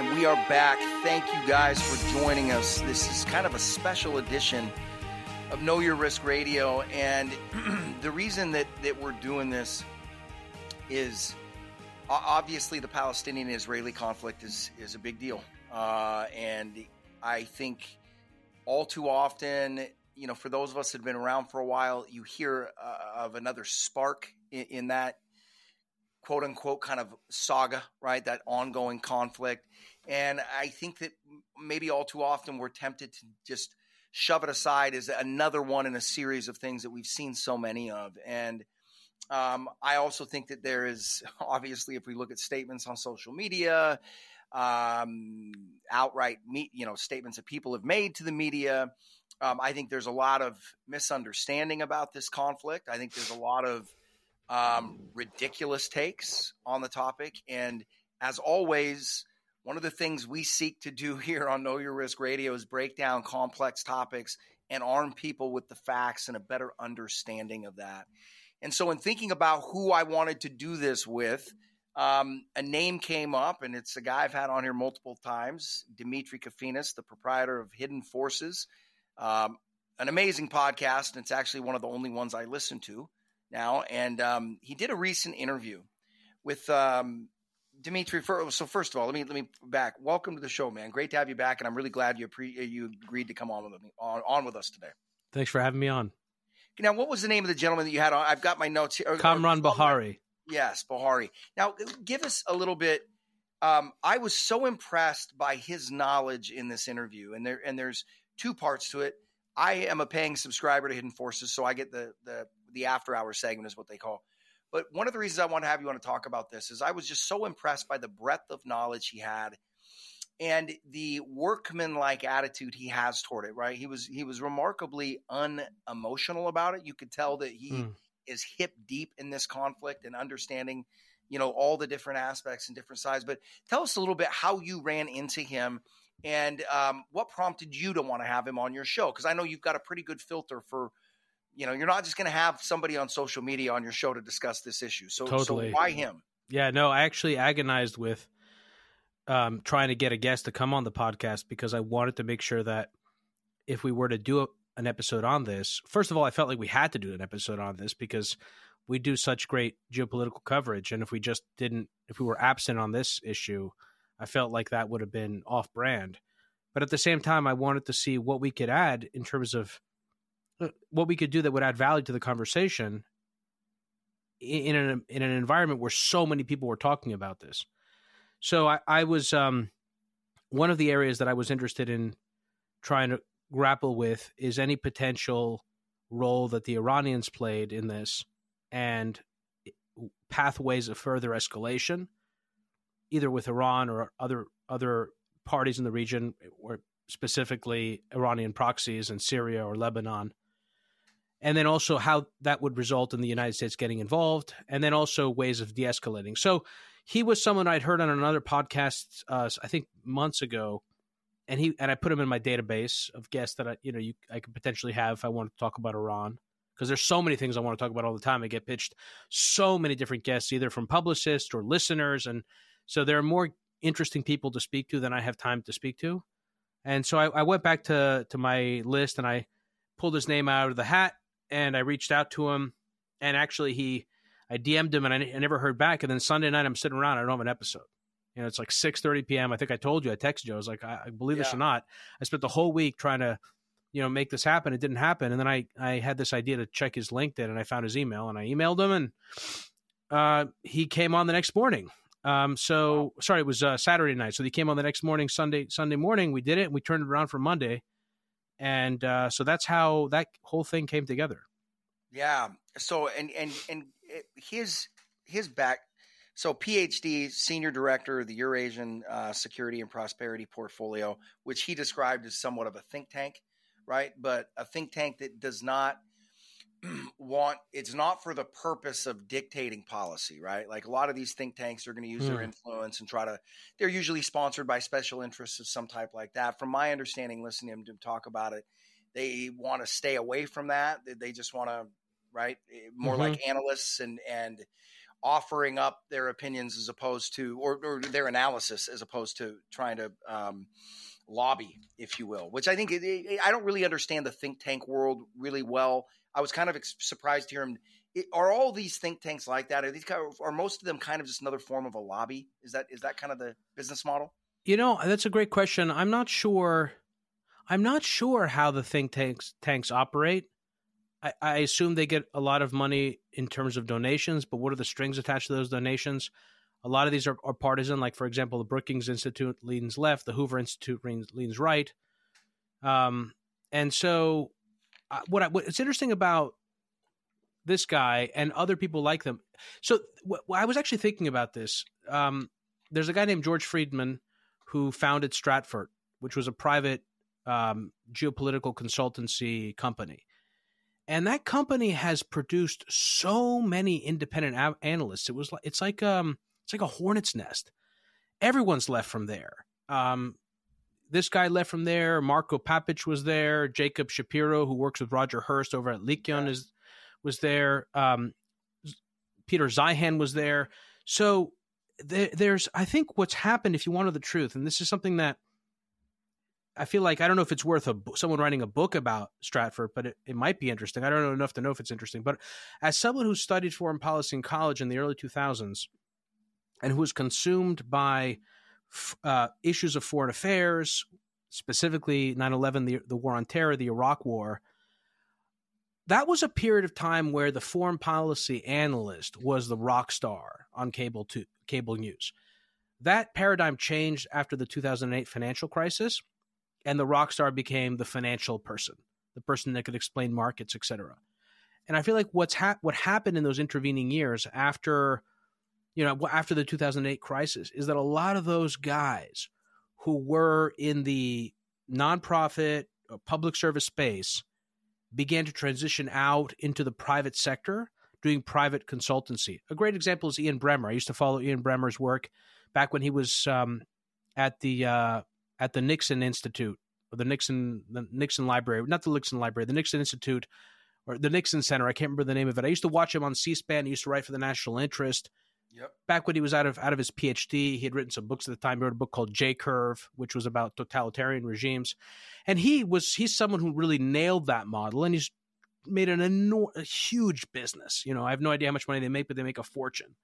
and we are back. Thank you guys for joining us. This is kind of a special edition of Know Your Risk Radio, and the reason that that we're doing this is obviously the Palestinian-Israeli conflict is is a big deal, uh, and I think all too often, you know, for those of us that have been around for a while, you hear uh, of another spark in, in that quote unquote kind of saga, right? That ongoing conflict. And I think that maybe all too often we're tempted to just shove it aside as another one in a series of things that we've seen so many of. And um, I also think that there is obviously, if we look at statements on social media, um, outright, meet, you know, statements that people have made to the media. Um, I think there's a lot of misunderstanding about this conflict. I think there's a lot of um, ridiculous takes on the topic. And as always, one of the things we seek to do here on Know Your Risk Radio is break down complex topics and arm people with the facts and a better understanding of that. And so, in thinking about who I wanted to do this with, um, a name came up, and it's a guy I've had on here multiple times Demetri Kofinas, the proprietor of Hidden Forces. Um, an amazing podcast, and it's actually one of the only ones I listen to now, and um, he did a recent interview with um, Demetri. So first of all, let me let me back. Welcome to the show, man. Great to have you back, and I'm really glad you pre- you agreed to come on with me on, on with us today. Thanks for having me on. Now, what was the name of the gentleman that you had on? I've got my notes here. Kamran Bokhari. Yes, Bokhari. Now, give us a little bit. Um, I was so impressed by his knowledge in this interview, and there and there's two parts to it. I am a paying subscriber to Hidden Forces, so I get the the the after hour segment is what they call. But one of the reasons I want to have you want to talk about this is I was just so impressed by the breadth of knowledge he had and the workman-like attitude he has toward it. Right? He was he was remarkably unemotional about it. You could tell that he mm. is hip deep in this conflict and understanding, you know, all the different aspects and different sides. But tell us a little bit how you ran into him and um, what prompted you to want to have him on your show because I know you've got a pretty good filter for you know, you're not just going to have somebody on social media on your show to discuss this issue. So, totally. so why him? Yeah, no, I actually agonized with um, trying to get a guest to come on the podcast because I wanted to make sure that if we were to do a, an episode on this, first of all, I felt like we had to do an episode on this because we do such great geopolitical coverage. And if we just didn't, if we were absent on this issue, I felt like that would have been off brand. But at the same time, I wanted to see what we could add in terms of what we could do that would add value to the conversation in an in an environment where so many people were talking about this. So I, I was um, one of the areas that I was interested in trying to grapple with is any potential role that the Iranians played in this and pathways of further escalation, either with Iran or other other parties in the region, or specifically Iranian proxies in Syria or Lebanon and then also how that would result in the United States getting involved, and then also ways of de-escalating. So he was someone I'd heard on another podcast, uh, I think months ago, and he and I put him in my database of guests that I you know you I could potentially have if I wanted to talk about Iran because there's so many things I want to talk about all the time. I get pitched so many different guests, either from publicists or listeners, and so there are more interesting people to speak to than I have time to speak to. And so I, I went back to to my list and I pulled his name out of the hat and I reached out to him, and actually he, I DM'd him, and I, I never heard back. And then Sunday night, I'm sitting around, I don't have an episode. You know, it's like 6:30 p.m. I think I told you, I texted you, I was like, I, I believe yeah. this or not, I spent the whole week trying to, you know, make this happen. It didn't happen, and then I I had this idea to check his LinkedIn, and I found his email, and I emailed him, and uh, he came on the next morning. Um, so wow. sorry, it was uh, Saturday night. So he came on the next morning, Sunday Sunday morning. We did it. and We turned it around for Monday, and uh, so that's how that whole thing came together. Yeah. So and and and his his back. So PhD, senior director of the Eurasian uh, Security and Prosperity Portfolio, which he described as somewhat of a think tank, right? But a think tank that does not want it's not for the purpose of dictating policy right like a lot of these think tanks are going to use mm. their hmm. influence and try to they're usually sponsored by special interests of some type like that from my understanding listening to them talk about it they want to stay away from that they just want to right more mm-hmm. like analysts and and offering up their opinions as opposed to or, or their analysis as opposed to trying to um, lobby, if you will. Which I think it, it, I don't really understand the think tank world really well. I was kind of ex- surprised to hear him. It, are all these think tanks like that? Are these kind of, are most of them kind of just another form of a lobby? Is that is that kind of the business model? You know, that's a great question. I'm not sure. I'm not sure how the think tanks tanks operate. I, I assume they get a lot of money in terms of donations, but what are the strings attached to those donations? A lot of these are, are partisan. Like, for example, the Brookings Institute leans left, the Hoover Institute leans, leans right. Um, and so, what I, what's interesting about this guy and other people like them. So, wh- I was actually thinking about this. Um, there's a guy named George Friedman who founded Stratfor, which was a private um, geopolitical consultancy company. And that company has produced so many independent analysts. It was like it's like um it's like a hornet's nest. Everyone's left from there. Um, this guy left from there. Marco Papic was there. Jacob Shapiro, who works with Roger Hirst over at Lykeion, is was there. Um, Peter Zeihan was there. So there, there's, I think, what's happened. If you wanted the truth, and this is something that I feel like I don't know if it's worth a someone writing a book about Stratfor, but it, it might be interesting. I don't know enough to know if it's interesting. But as someone who studied foreign policy in college in the early 2000s and who was consumed by uh, issues of foreign affairs, specifically 9 11, the, war on terror, the Iraq war, that was a period of time where the foreign policy analyst was the rock star on cable, cable news. That paradigm changed after the 2008 financial crisis and the rock star became the financial person, the person that could explain markets, etc. And I feel like what's ha- what happened in those intervening years after, you know, after the 2008 crisis is that a lot of those guys who were in the nonprofit or public service space began to transition out into the private sector doing private consultancy. A great example is Ian Bremmer. I used to follow Ian Bremmer's work back when he was um, at the uh, at the Nixon Institute or the Nixon the Nixon Library, not the Nixon Library, the Nixon Institute or the Nixon Center. I can't remember the name of it. I used to watch him on C-SPAN. He used to write for the National Interest. Yep. Back when he was out of out of his PhD, he had written some books at the time. He wrote a book called J Curve, which was about totalitarian regimes, and he was he's someone who really nailed that model, and he's made an enormous, a huge business. You know, I have no idea how much money they make, but they make a fortune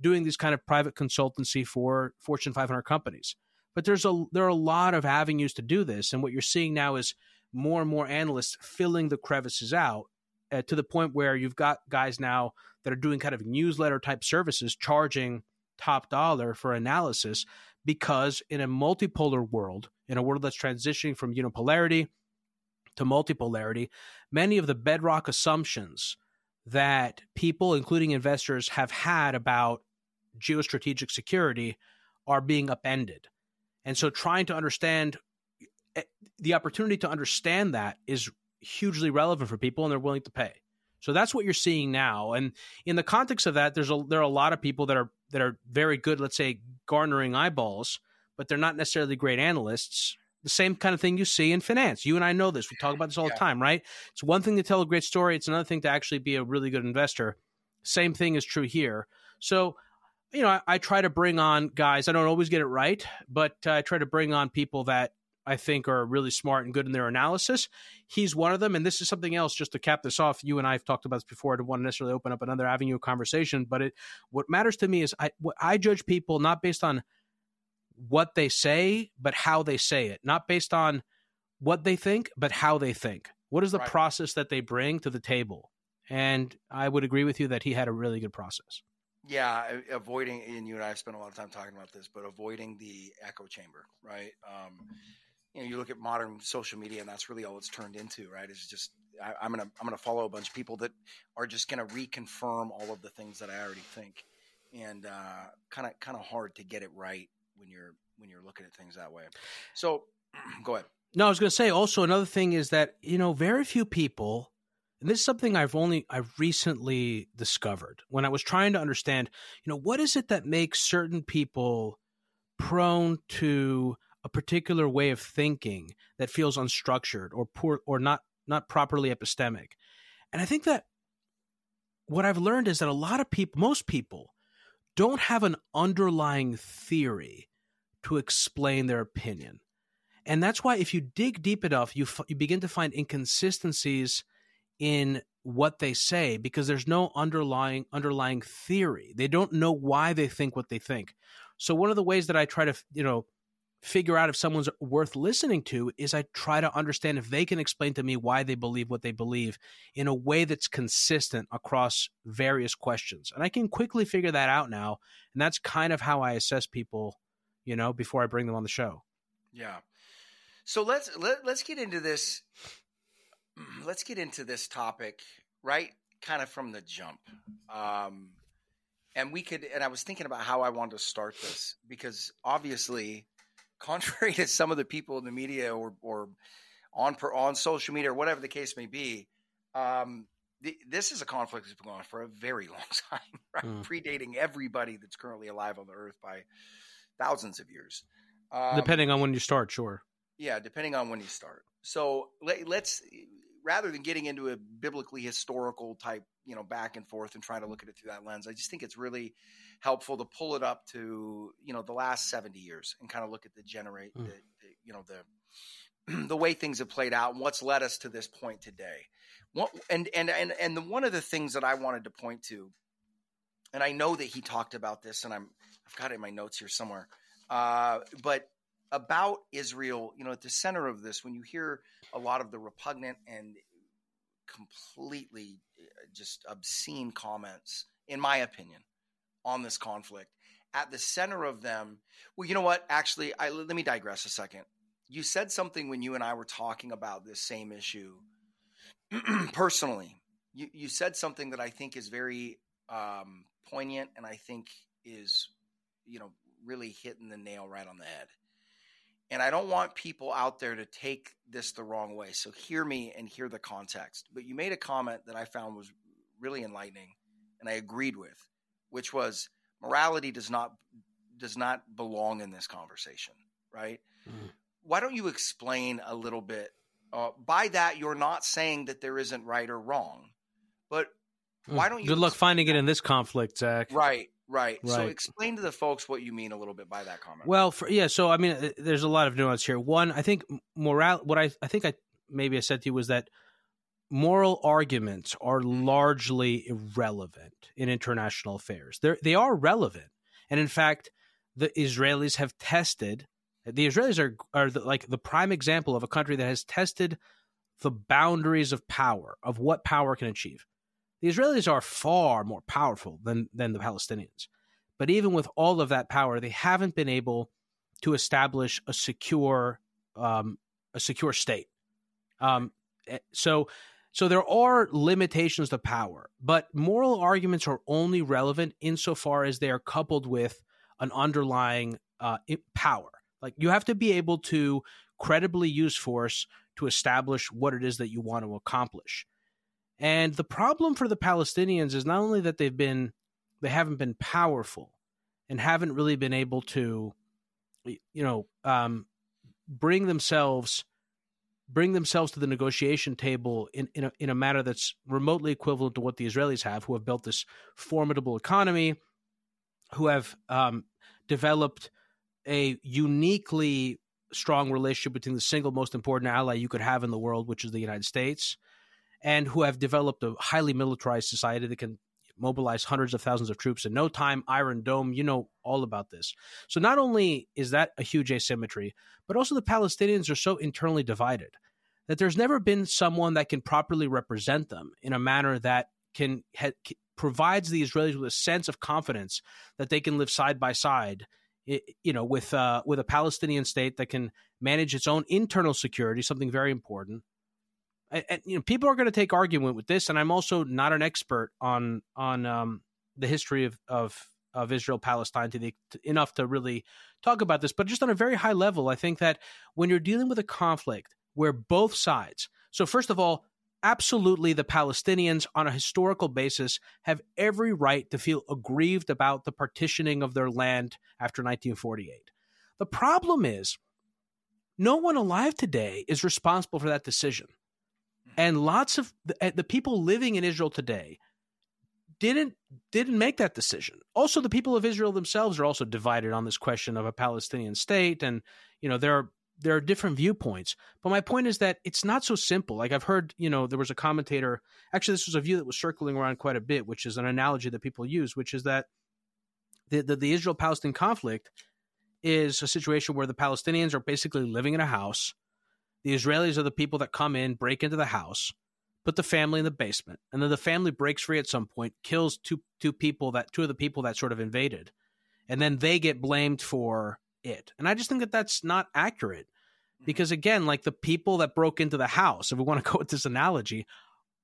doing these kind of private consultancy for Fortune 500 companies. But there's a there are a lot of avenues to do this, and what you're seeing now is more and more analysts filling the crevices out uh, to the point where you've got guys now that are doing kind of newsletter type services, charging top dollar for analysis, because in a multipolar world, in a world that's transitioning from unipolarity to multipolarity, many of the bedrock assumptions that people, including investors, have had about geostrategic security are being upended. And so trying to understand eh, the opportunity to understand that is hugely relevant for people and they're willing to pay. So that's what you're seeing now. And in the context of that, there's a there are a lot of people that are that are very good, let's say, garnering eyeballs, but they're not necessarily great analysts. The same kind of thing you see in finance. You and I know this. We talk about this all yeah. the time, right? It's one thing to tell a great story, it's another thing to actually be a really good investor. Same thing is true here. So you know, I, I, try to bring on guys. I don't always get it right, but uh, I try to bring on people that I think are really smart and good in their analysis. He's one of them, and this is something else. Just to cap this off, you and I have talked about this before. I don't want to necessarily open up another avenue of conversation, but it what matters to me is I I judge people not based on what they say, but how they say it. Not based on what they think, but how they think. What is the right. process that they bring to the table? And I would agree with you that he had a really good process. Yeah, avoiding, and you and I have spent a lot of time talking about this, but avoiding the echo chamber, right? Um, you know, you look at modern social media, and that's really all it's turned into, right? It's just I, am gonna I'm gonna follow a bunch of people that are just gonna reconfirm all of the things that I already think, and kind of kind of hard to get it right when you're when you're looking at things that way. So, go ahead. No, I was going to say also another thing is that you know very few people and this is something I've only I've recently discovered when I was trying to understand, you know, what is it that makes certain people prone to a particular way of thinking that feels unstructured or poor or not not properly epistemic. And I think that what I've learned is that a lot of people, most people, don't have an underlying theory to explain their opinion. And that's why if you dig deep enough, you, f- you begin to find inconsistencies in what they say because there's no underlying underlying theory. They don't know why they think what they think. So one of the ways that I try to, you know, figure out if someone's worth listening to is I try to understand if they can explain to me why they believe what they believe in a way that's consistent across various questions. And I can quickly figure that out now. And that's kind of how I assess people, you know, before I bring them on the show. Yeah. So let's let, let's get into this let's get into this topic right kind of from the jump. Um and we could and I was thinking about how I wanted to start this because obviously contrary to some of the people in the media or, or on per, on social media or whatever the case may be, um, the, this is a conflict that's been going on for a very long time, right? Mm. predating everybody that's currently alive on the earth by thousands of years. Um, depending on when you start, sure. Yeah, depending on when you start. So let, let's rather than getting into a biblically historical type, you know, back and forth and trying to look at it through that lens, I just think it's really helpful to pull it up to you know the last 70 years and kind of look at the generate mm. the, the, you know the the way things have played out and what's led us to this point today what, and and and and the, one of the things that I wanted to point to and I know that he talked about this and I'm I've got it in my notes here somewhere uh, but about Israel you know at the center of this when you hear a lot of the repugnant and completely uh, just obscene comments in my opinion on this conflict. At the center of them, well, you know what? Actually, I, let me digress a second. You said something when you and I were talking about this same issue personally. You, you said something that I think is very um, poignant and I think is, you know, really hitting the nail right on the head. And I don't want people out there to take this the wrong way. So hear me and hear the context. But you made a comment that I found was really enlightening and I agreed with which was morality does not does not belong in this conversation, right? Mm. Why don't you explain a little bit? Uh, by that, you're not saying that there isn't right or wrong, but why don't you? Good luck finding that? it in this conflict, Zach. Right, right, right. So explain to the folks what you mean a little bit by that comment. Well, for, yeah. So I mean, uh, there's a lot of nuance here. One, I think moral. What I I think I maybe I said to you was that moral arguments are largely irrelevant in international affairs. They're, they are relevant. And in fact, the Israelis have tested, the Israelis are, are the, like the prime example of a country that has tested the boundaries of power, of what power can achieve. The Israelis are far more powerful than, than the Palestinians. But even with all of that power, they haven't been able to establish a secure, um, a secure state. Um, eh, so so there are limitations to power, but moral arguments are only relevant insofar as they are coupled with an underlying uh, power. Like you have to be able to credibly use force to establish what it is that you want to accomplish. And the problem for the Palestinians is not only that they've been they haven't been powerful and haven't really been able to you know um, bring themselves bring themselves to the negotiation table in, in, a, in a manner that's remotely equivalent to what the Israelis have, who have built this formidable economy, who have um, developed a uniquely strong relationship between the single most important ally you could have in the world, which is the United States, and who have developed a highly militarized society that can mobilize hundreds of thousands of troops in no time, Iron Dome, you know all about this. So not only is that a huge asymmetry, but also the Palestinians are so internally divided that there's never been someone that can properly represent them in a manner that can ha- provides the Israelis with a sense of confidence that they can live side by side you know with uh, with a Palestinian state that can manage its own internal security something very important and, and you know people are going to take argument with this, and I'm also not an expert on on um, the history of of of Israel Palestine to the to, enough to really talk about this. But just on a very high level, I think that when you're dealing with a conflict where both sides, so first of all, absolutely the Palestinians on a historical basis have every right to feel aggrieved about the partitioning of their land after 1948. The problem is no one alive today is responsible for that decision. And lots of the, eh, the people living in Israel today didn't didn't make that decision. Also, the people of Israel themselves are also divided on this question of a Palestinian state, and you know there are there are different viewpoints. But my point is that it's not so simple. Like I've heard, you know, there was a commentator. Actually, this was a view that was circling around quite a bit, which is an analogy that people use, which is that the the, the Israel Palestinian conflict is a situation where the Palestinians are basically living in a house. The Israelis are the people that come in, break into the house, put the family in the basement, and then the family breaks free at some point, kills two two people that two of the people that sort of invaded, and then they get blamed for it. And I just think that that's not accurate mm-hmm. because again, like the people that broke into the house, if we want to go with this analogy,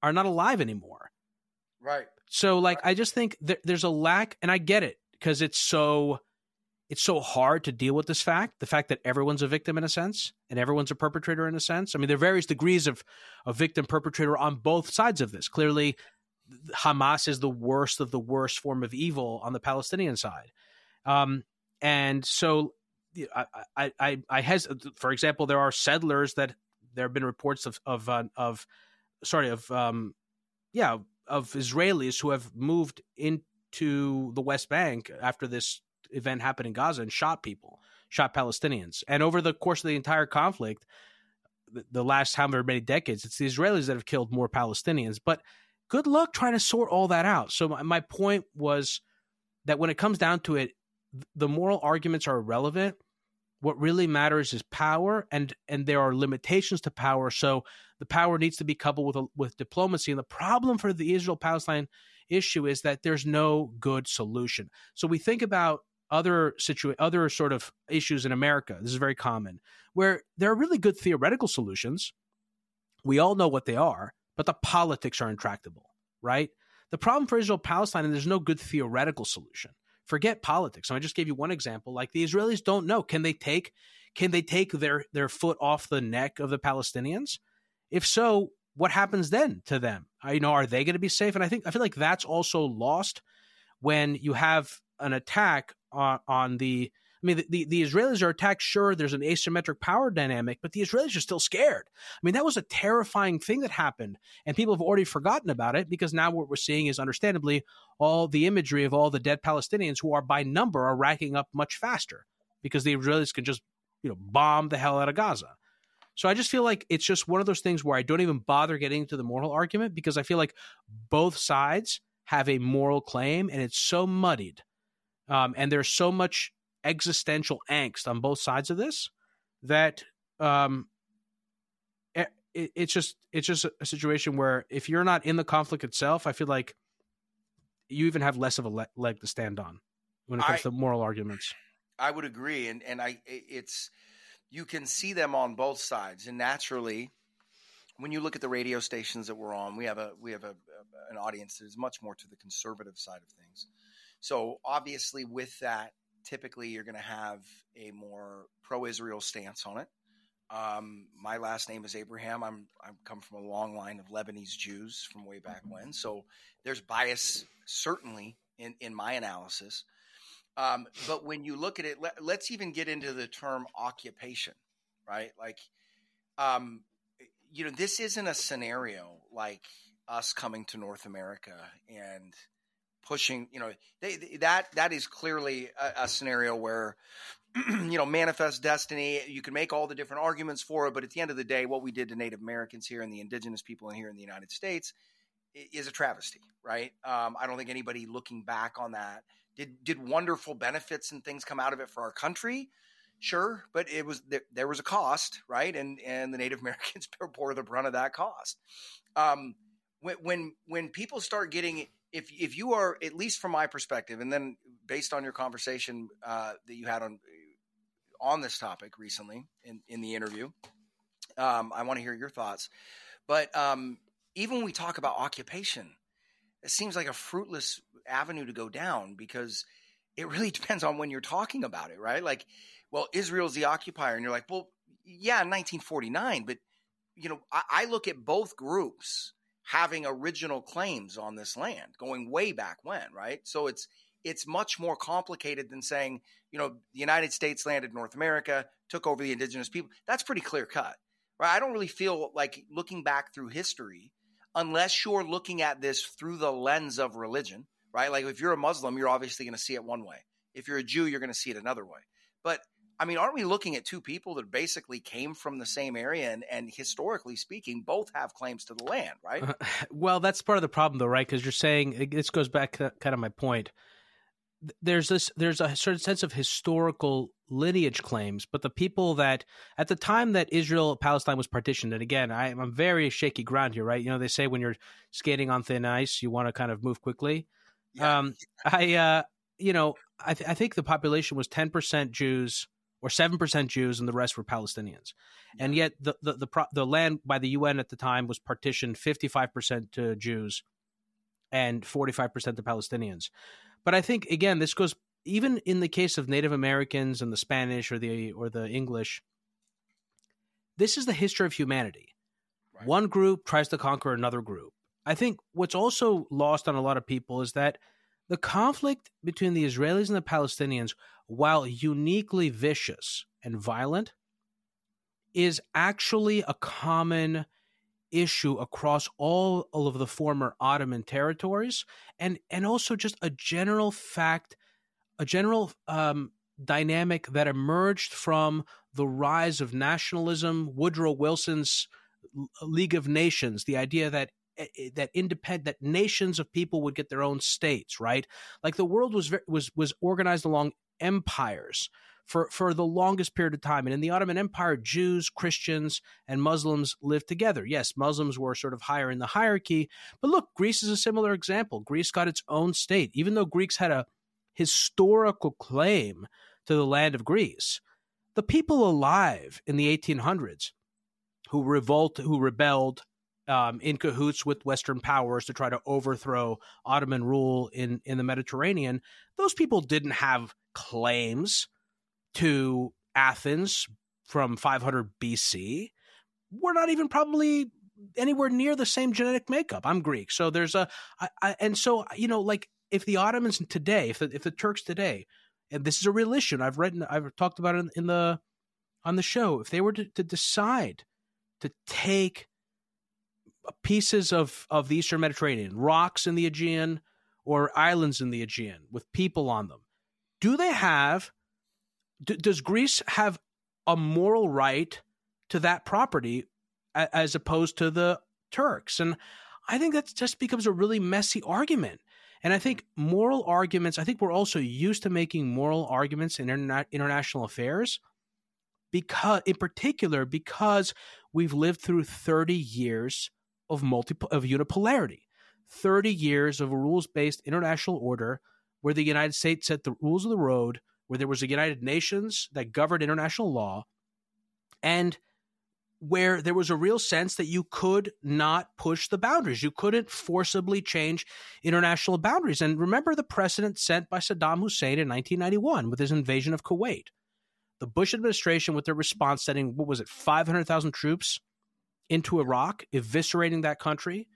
are not alive anymore. Right. So like right. I just think there's a lack and I get it because it's so it's so hard to deal with this fact, the fact that everyone's a victim in a sense and everyone's a perpetrator in a sense. I mean, there are various degrees of a victim perpetrator on both sides of this. Clearly, Hamas is the worst of the worst form of evil on the Palestinian side. Um, and so I, I, I, I has, for example, there are settlers that there have been reports of, of, uh, of, sorry, of, um, yeah, of Israelis who have moved into the West Bank after this event happened in Gaza and shot people, shot Palestinians. And over the course of the entire conflict, the, the last however many decades, it's the Israelis that have killed more Palestinians. But good luck trying to sort all that out. So my, my point was that when it comes down to it, the moral arguments are irrelevant. What really matters is power, and and there are limitations to power. So the power needs to be coupled with a, with diplomacy. And the problem for the Israel Palestine issue is that there's no good solution. So we think about other situ other sort of issues in America. This is very common where there are really good theoretical solutions. We all know what they are, but the politics are intractable, right? The problem for Israel Palestine, and there's no good theoretical solution. Forget politics. I just gave you one example. Like the Israelis don't know. Can they take can they take their their foot off the neck of the Palestinians? If so, what happens then to them? You know, are they going to be safe? And I think I feel like that's also lost when you have an attack on, on the I mean, the, the, the, Israelis are attacked. Sure, there's an asymmetric power dynamic, but the Israelis are still scared. I mean, that was a terrifying thing that happened, and people have already forgotten about it because now what we're seeing is, understandably, all the imagery of all the dead Palestinians who are by number are racking up much faster because the Israelis can just, you know, bomb the hell out of Gaza. So I just feel like it's just one of those things where I don't even bother getting into the moral argument because I feel like both sides have a moral claim, and it's so muddied um, and there's so much existential angst on both sides of this that um, it, it's just it's just a situation where if you're not in the conflict itself, I feel like you even have less of a le- leg to stand on when it comes I, to moral arguments. I would agree, and and I it's you can see them on both sides, and naturally, when you look at the radio stations that we're on, we have a we have a, an audience that is much more to the conservative side of things. So obviously, with that, typically you're going to have a more pro-Israel stance on it. Um, my last name is Abraham. I'm I come from a long line of Lebanese Jews from way back when, so there's bias certainly in in my analysis. Um, but when you look at it, let, us even get into the term occupation, right? Like, um, you know, this isn't a scenario like us coming to North America and pushing. You know, they, that that is clearly a, a scenario where you know manifest destiny. You can make all the different arguments for it, but at the end of the day, what we did to Native Americans here and the indigenous people in here in the United States is a travesty, right? Um, I don't think anybody looking back on that did did wonderful benefits and things come out of it for our country. Sure, but it was there, there was a cost, right? And and the Native Americans bore the brunt of that cost. Um, when when when people start getting if if you are at least from my perspective, and then based on your conversation uh, that you had on on this topic recently in in the interview, um, I want to hear your thoughts. But um, even when we talk about occupation, it seems like a fruitless avenue to go down because it really depends on when you're talking about it, right? Like, well, Israel's the occupier, and you're like, well, yeah, 1949, but you know, I, I look at both groups having original claims on this land going way back when, right? So it's it's much more complicated than saying, you know, the United States landed North America, took over the indigenous people. That's pretty clear cut. Right? I don't really feel like looking back through history, unless you're looking at this through the lens of religion, right? Like if you're a Muslim, you're obviously going to see it one way. If you're a Jew, you're going to see it another way. But I mean, aren't we looking at two people that basically came from the same area and, and historically speaking, both have claims to the land, right? Uh, well, that's part of the problem, though, right? Because you're saying this goes back to kind of my point. There's this, there's a certain sense of historical lineage claims, but the people that at the time that Israel Palestine was partitioned, and again, I, am very shaky ground here, right? You know, they say when you're skating on thin ice, you want to kind of move quickly. Yeah. Um, I, uh, you know, I, th- I think the population was 10% Jews or 7% Jews and the rest were Palestinians. Yeah. And yet the, the, the, pro- the land by the UN at the time was partitioned 55% to Jews and 45% to Palestinians. But I think, again, this goes even in the case of Native Americans and the Spanish or the or the English, this is the history of humanity. Right. One group tries to conquer another group. I think what's also lost on a lot of people is that the conflict between the Israelis and the Palestinians, while uniquely vicious and violent, is actually a common issue across all, all of the former Ottoman territories and and also just a general fact a general um, dynamic that emerged from the rise of nationalism, Woodrow Wilson's League of Nations, the idea that Eh, eh, that independent that nations of people would get their own states, right? Like the world was was was organized along empires for for the longest period of time. And in the Ottoman Empire, Jews, Christians, and Muslims lived together. Yes, Muslims were sort of higher in the hierarchy, but look, Greece is a similar example. Greece got its own state, even though Greeks had a historical claim to the land of Greece. The people alive in the 1800s who revolt, who rebelled um, in cahoots with Western powers to try to overthrow Ottoman rule in, in the Mediterranean, those people didn't have claims to Athens from 500 BC. We're not even probably anywhere near the same genetic makeup. I'm Greek, so there's a, I, I, and so you know, like if the Ottomans today, if the, if the Turks today, and this is a real issue, I've written, I've talked about it in, in the on the show, if they were to, to decide to take pieces of of the Eastern Mediterranean, rocks in the Aegean or islands in the Aegean with people on them, do they have? D- does Greece have a moral right to that property as opposed to the Turks? And I think that just becomes a really messy argument. And I think moral arguments, I think we're also used to making moral arguments in interna- international affairs because in particular because we've lived through 30 years of multi of unipolarity. 30 years of a rules-based international order where the United States set the rules of the road, where there was a United Nations that governed international law, and where there was a real sense that you could not push the boundaries. You couldn't forcibly change international boundaries. And remember the precedent set by Saddam Hussein in 1991 with his invasion of Kuwait. The Bush administration, with their response, sending, what was it, 500,000 troops into Iraq, eviscerating that country.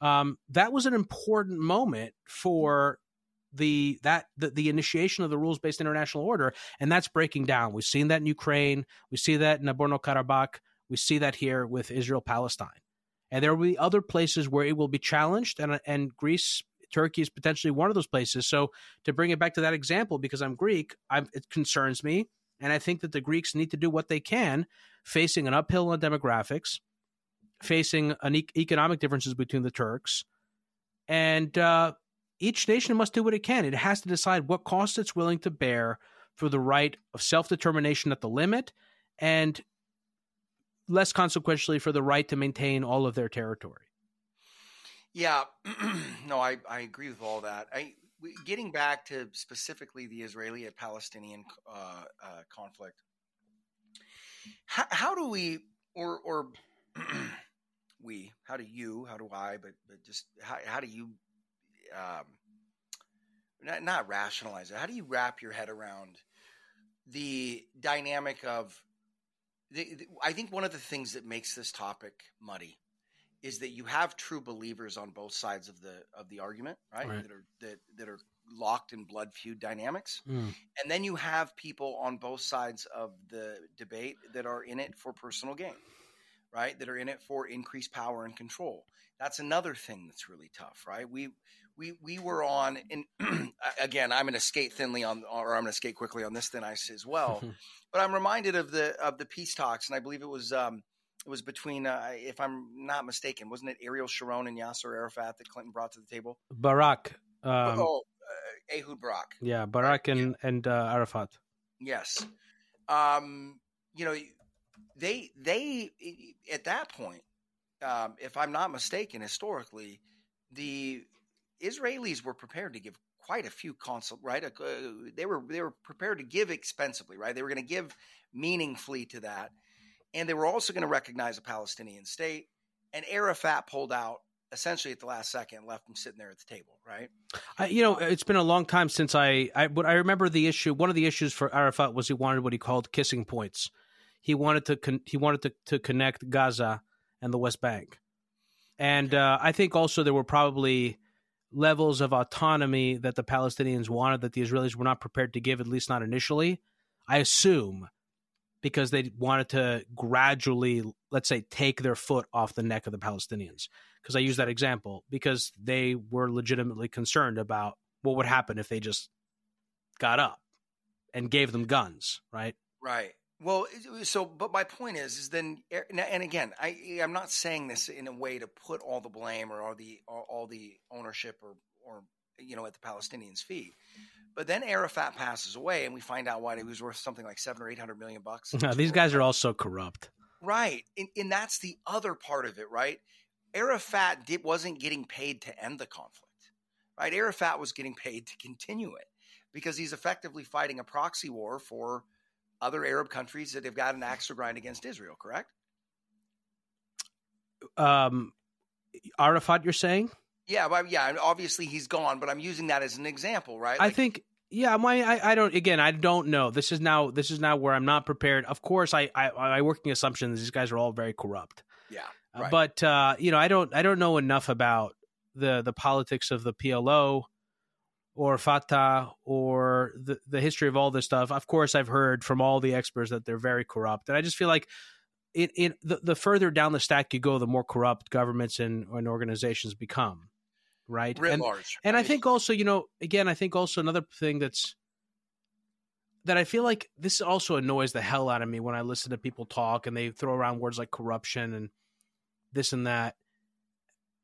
Um, that was an important moment for the that the, the initiation of the rules based international order and that's breaking down we've seen that in ukraine we see that in nagorno-karabakh we see that here with Israel Palestine. And there will be other places where it will be challenged, and, and Greece, Turkey is potentially one of those places. So, to bring it back to that example, because I'm Greek, I'm, it concerns me. And I think that the Greeks need to do what they can, facing an uphill on demographics, facing an e- economic differences between the Turks. And uh, each nation must do what it can. It has to decide what costs it's willing to bear for the right of self determination at the limit and less consequentially for the right to maintain all of their territory. Yeah, no, I, I agree with all that. I getting back to specifically the Israeli-Palestinian uh, uh, conflict. How, how, do we, or or we, how do you, how do I, but but just how, how do you, um, not, not rationalize it? How do you wrap your head around the dynamic of the, the, I think one of the things that makes this topic muddy is that you have true believers on both sides of the of the argument, right? right. That are that that are locked in blood feud dynamics, mm. and then you have people on both sides of the debate that are in it for personal gain. Right? That are in it for increased power and control. That's another thing that's really tough, right? We we we were on, and again, I'm going to skate thinly on, or I'm going to skate quickly on this thin ice as well. but I'm reminded of the of the peace talks, and I believe it was um, it was between, uh, if I'm not mistaken, wasn't it Ariel Sharon and Yasser Arafat that Clinton brought to the table? Barak. Um, oh, uh, Ehud Barak. Yeah, Barak right? and yeah. and uh, Arafat. Yes. Um, you know, they they at that point, um, if I'm not mistaken, historically, the Israelis were prepared to give quite a few consul right. Uh, they were they were prepared to give expensively, right? They were going to give meaningfully to that, and they were also going to recognize a Palestinian state. And Arafat pulled out essentially at the last second, left him sitting there at the table, right? You know, it's been a long time since I, I, I remember the issue. One of the issues for Arafat was he wanted what he called kissing points. He wanted to, con- he wanted to, to connect Gaza and the West Bank, and uh, I think also there were probably levels of autonomy that the Palestinians wanted that the Israelis were not prepared to give, at least not initially. I assume because they wanted to gradually, let's say, take their foot off the neck of the Palestinians. Because I use that example because they were legitimately concerned about what would happen if they just got up and gave them guns, right? Right. Well, uh, so but my point is, is then, eh, and again, I eh, I'm not saying this in a way to put all the blame or all the all the ownership or or you know at the Palestinians' feet. But then Arafat passes away, and we find out why he was worth something like seven or eight hundred million bucks. No, these guys are also corrupt, right? And, and that's the other part of it, right? Arafat did, wasn't getting paid to end the conflict, right? Arafat was getting paid to continue it because he's effectively fighting a proxy war for other Arab countries that have got an axe to grind against Israel. Correct? Um, Arafat, you're saying? Yeah, but yeah, obviously he's gone, but I'm using that as an example, right? Like, I think yeah, my I, I don't again I don't know. This is now this is now where I'm not prepared. Of course, I I my working assumption is these guys are all very corrupt. Yeah, uh, but uh, you know I don't I don't know enough about the the politics of the PLO or Fatah or the the history of all this stuff. Of course, I've heard from all the experts that they're very corrupt, and I just feel like it it the, the further down the stack you go, the more corrupt governments and, and organizations become right? Writ and, large. And I think also, you know, again, I think also another thing that's that I feel like this also annoys the hell out of me when I listen to people talk and they throw around words like corruption and this and that.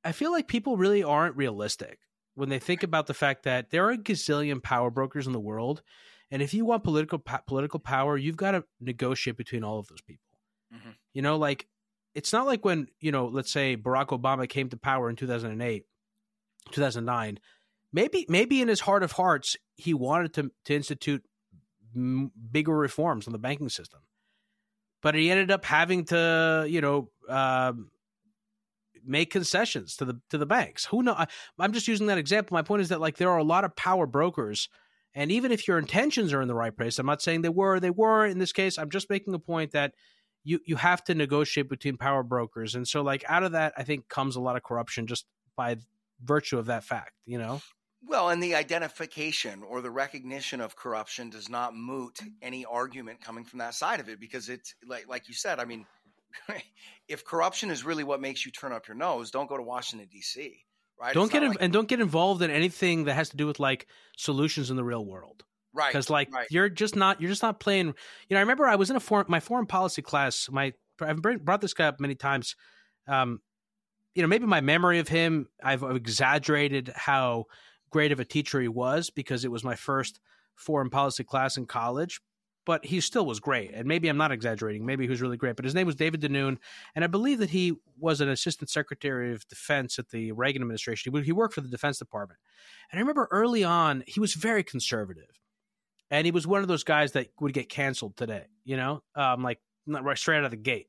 I feel like people really aren't realistic when they think about the fact that there are a gazillion power brokers in the world, and if you want political political power, you've got to negotiate between all of those people. Mm-hmm. You know, like it's not like when you know, let's say Barack Obama came to power in two thousand and eight 2009 maybe maybe in his heart of hearts he wanted to to institute m- bigger reforms on the banking system but he ended up having to you know uh, make concessions to the to the banks. Who know I, i'm just using that example. My point is that like there are a lot of power brokers and even if your intentions are in the right place i'm not saying they were they were in this case. I'm just making a point that you you have to negotiate between power brokers. And so like out of that i think comes a lot of corruption just by virtue of that fact, you know? Well, and the identification or the recognition of corruption does not moot any argument coming from that side of it because it's like like you said, I mean, if corruption is really what makes you turn up your nose, don't go to Washington D.C. Right? Don't it's get in, like, and don't get involved in anything that has to do with like solutions in the real world. Right. Because like right. you're just not you're just not playing. You know, I remember I was in a foreign my foreign policy class. My I've brought this guy up many times. Um, you know, maybe my memory of him, I've exaggerated how great of a teacher he was because it was my first foreign policy class in college. But he still was great. And maybe I'm not exaggerating. Maybe he was really great. But his name was David Denoon. And I believe that he was an assistant secretary of defense at the Reagan administration. He worked for the Defense Department. And I remember early on, he was very conservative. And he was one of those guys that would get canceled today, you know, um, like right straight out of the gate.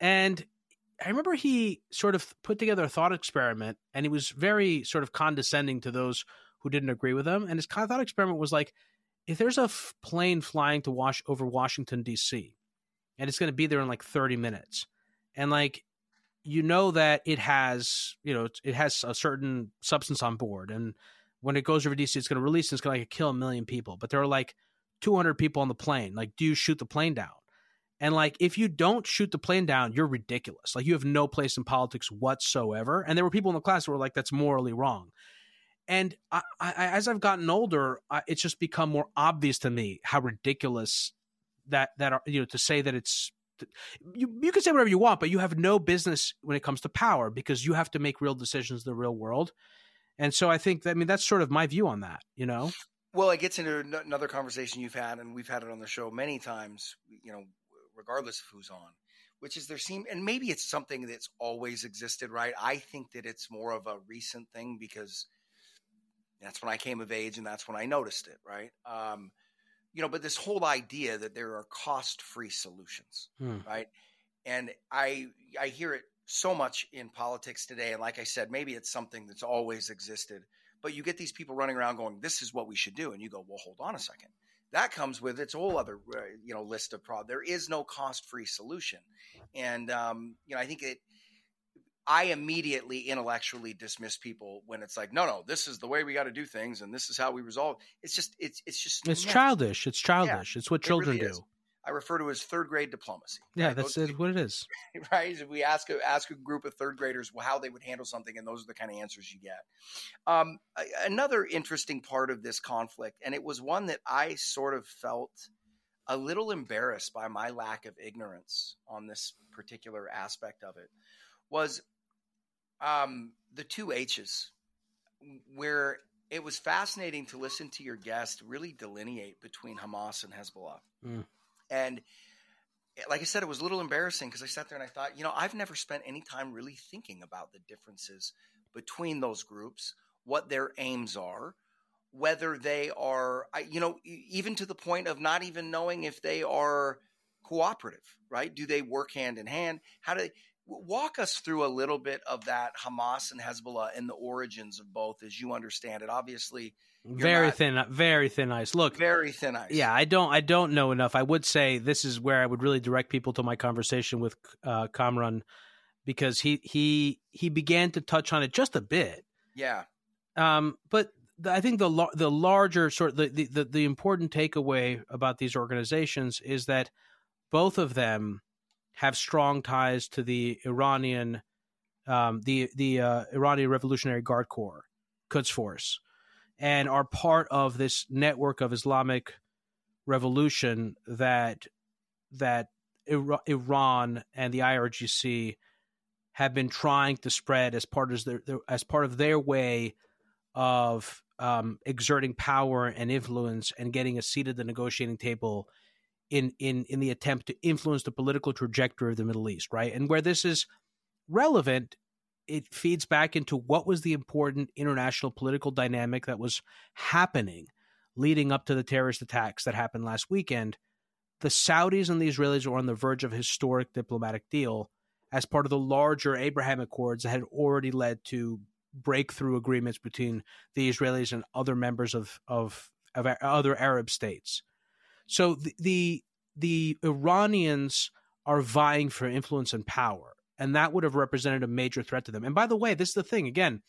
And I remember he sort of put together a thought experiment and he was very sort of condescending to those who didn't agree with him. And his thought experiment was like, if there's a f- plane flying to wash over Washington D.C. and it's going to be there in like 30 minutes, and like you know that it has you know it has a certain substance on board, and when it goes over D.C. it's going to release and it's going to like kill a million people, but there are like 200 people on the plane. Like, do you shoot the plane down? And like, if you don't shoot the plane down, you're ridiculous. Like, you have no place in politics whatsoever. And there were people in the class who were like, that's morally wrong. And I, I, as I've gotten older, I, it's just become more obvious to me how ridiculous that that are, you know to say that it's you you can say whatever you want, but you have no business when it comes to power because you have to make real decisions in the real world. And so I think that, I mean that's sort of my view on that. You know. Well, it gets into another conversation you've had, and we've had it on the show many times. You know, regardless of who's on, which is there seem, and maybe it's something that's always existed, right? I think that it's more of a recent thing because that's when I came of age, and that's when I noticed it, right? Um, you know, but this whole idea that there are cost-free solutions, hmm. right? And I I hear it so much in politics today, and like I said, maybe it's something that's always existed. But you get these people running around going, "This is what we should do," and you go, "Well, hold on a second. That comes with its whole other uh, you know list of problems. There is no cost-free solution, and um, you know I think it I immediately intellectually dismiss people when it's like, no, no, this is the way we got to do things, and this is how we resolve. It's just, it's, it's just, it's childish. It's childish. Yeah, it's what children it really do. Is. I refer to as third grade diplomacy. Yeah, right? that's what it is. Right? If we ask a, ask a group of third graders how they would handle something, and those are the kind of answers you get. Um, another interesting part of this conflict, and it was one that I sort of felt a little embarrassed by my lack of ignorance on this particular aspect of it, was um, the two H's, where it was fascinating to listen to your guest really delineate between Hamas and Hezbollah. Mm. And like I said, it was a little embarrassing because I sat there and I thought, you know, I've never spent any time really thinking about the differences between those groups, what their aims are, whether they are, you know, even to the point of not even knowing if they are cooperative, right? Do they work hand in hand? How do they, Walk us through a little bit of that Hamas and Hezbollah and the origins of both as you understand it. Obviously, very not, thin, very thin ice. Look, very thin ice. Yeah, I don't, I don't know enough. I would say this is where I would really direct people to my conversation with uh, Kamran because he he he began to touch on it just a bit. Yeah. Um, but the, I think the the larger sort of the, the the important takeaway about these organizations is that both of them have strong ties to the Iranian, um, the the uh, Iranian Revolutionary Guard Corps, Quds Force, and are part of this network of Islamic revolution that that Iran and the IRGC have been trying to spread as part of their, as part of their way of um, exerting power and influence and getting a seat at the negotiating table in in in the attempt to influence the political trajectory of the Middle East, right? And where this is relevant, it feeds back into what was the important international political dynamic that was happening leading up to the terrorist attacks that happened last weekend. The Saudis and the Israelis were on the verge of a historic diplomatic deal as part of the larger Abraham Accords that had already led to breakthrough agreements between the Israelis and other members of, of, of other Arab states. So the, the the Iranians are vying for influence and power, and that would have represented a major threat to them. And by the way, this is the thing again.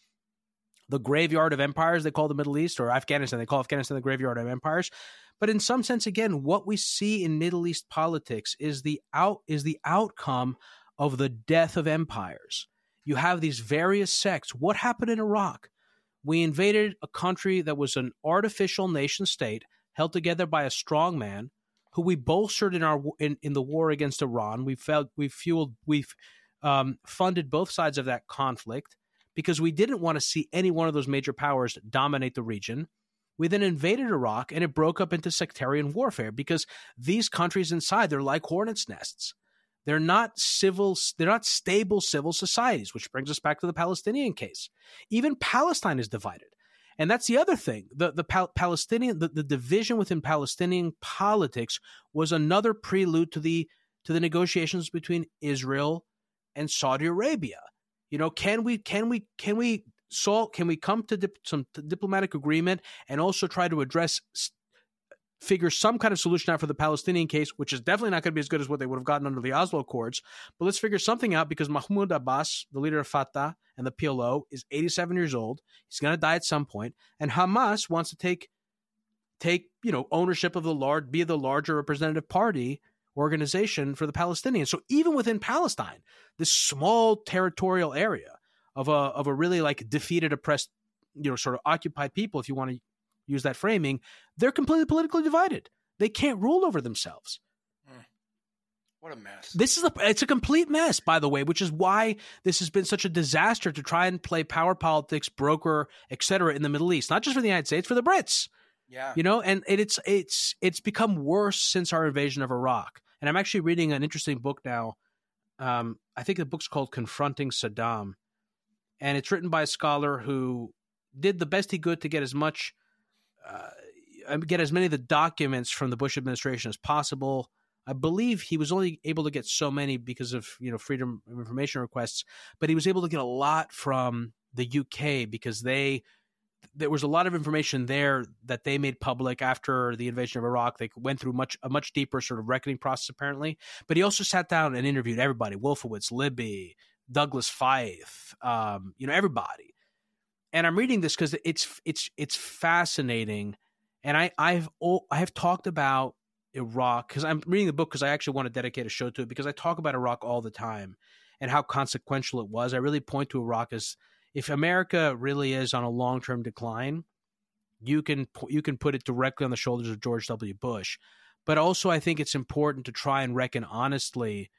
The graveyard of empires, they call the Middle East, or Afghanistan, they call Afghanistan the graveyard of empires. But in some sense, again, what we see in Middle East politics is the out is the outcome of the death of empires. You have these various sects. What happened in Iraq? We invaded a country that was an artificial nation state held together by a strong man who we bolstered in our in, in the war against Iran. We felt we fueled we've um, funded both sides of that conflict because we didn't want to see any one of those major powers dominate the region. We then invaded Iraq and it broke up into sectarian warfare because these countries inside they're like hornets nests. They're not civil they're not stable civil societies, which brings us back to the Palestinian case. Even Palestine is divided. And that's the other thing. The the Pal- Palestinian the, the division within Palestinian politics was another prelude to the to the negotiations between Israel and Saudi Arabia. You know, can we can we can we solve can we come to dip, some diplomatic agreement and also try to address figure some kind of solution out for the Palestinian case, which is definitely not going to be as good as what they would have gotten under the Oslo Accords. But let's figure something out because Mahmoud Abbas, the leader of Fatah and the PLO, is 87 years old. He's going to die at some point, and Hamas wants to take take you know ownership of the large, be the larger representative party organization for the Palestinians. So even within Palestine, this small territorial area of a of a really like defeated, oppressed, you know, sort of occupied people, if you want to use that framing, they're completely politically divided. They can't rule over themselves. What a mess. This is a it's a complete mess, by the way, which is why this has been such a disaster to try and play power politics, broker, etc. in the Middle East, not just for the United States, for the Brits. Yeah. You know, and it's it's it's become worse since our invasion of Iraq. And I'm actually reading an interesting book now. Um, I think the book's called Confronting Saddam, and it's written by a scholar who did the best he could to get as much, uh, get as many of the documents from the Bush administration as possible. I believe he was only able to get so many because of you know freedom of information requests, but he was able to get a lot from the UK because they there was a lot of information there that they made public after the invasion of Iraq. They went through much a much deeper sort of reckoning process apparently. But he also sat down and interviewed everybody: Wolfowitz, Libby, Douglas Feith, um, you know, everybody. And I'm reading this because it's it's it's fascinating, and I I've I have talked about Iraq because I'm reading the book because I actually want to dedicate a show to it because I talk about Iraq all the time and how consequential it was. I really point to Iraq as if America really is on a long term decline, you can you can put it directly on the shoulders of George W. Bush. But also, I think it's important to try and reckon honestly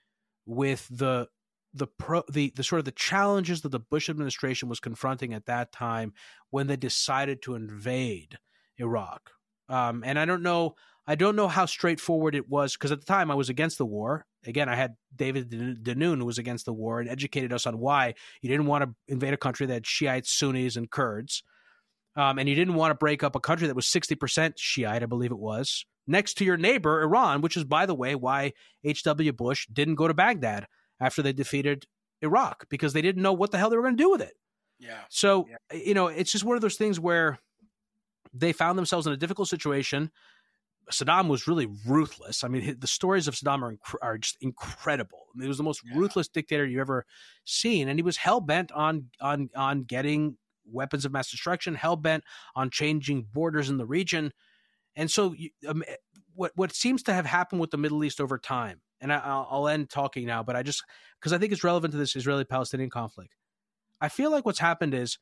with the the pro the, the sort of the challenges that the Bush administration was confronting at that time when they decided to invade Iraq. Um, and I don't know I don't know how straightforward it was because at the time I was against the war. Again, I had David Denoon who was against the war and educated us on why you didn't want to invade a country that had Shiites, Sunnis, and Kurds. Um, and you didn't want to break up a country that was 60% Shiite, I believe it was, next to your neighbor, Iran, which is, by the way, why H.W. Bush didn't go to Baghdad after they defeated Iraq because they didn't know what the hell they were going to do with it. Yeah. So, yeah. you know, it's just one of those things where they found themselves in a difficult situation. Saddam was really ruthless. I mean, the stories of Saddam are, inc- are just incredible. I mean, he was the most yeah. ruthless dictator you ever seen, and he was hell bent on on on getting weapons of mass destruction, hell bent on changing borders in the region. And so, um, what what seems to have happened with the Middle East over time, and I, I'll end talking now, but I just because I think it's relevant to this Israeli-Palestinian conflict. I feel like what's happened is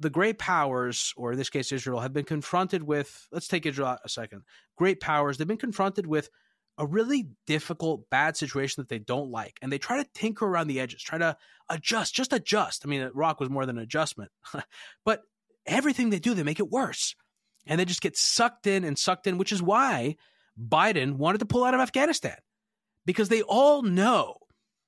the great powers, or in this case Israel, have been confronted with, let's take Israel a second. Great powers, they've been confronted with a really difficult, bad situation that they don't like. And they try to tinker around the edges, try to adjust, just adjust. I mean, Iraq was more than an adjustment, but everything they do, they make it worse. And they just get sucked in and sucked in, which is why Biden wanted to pull out of Afghanistan because they all know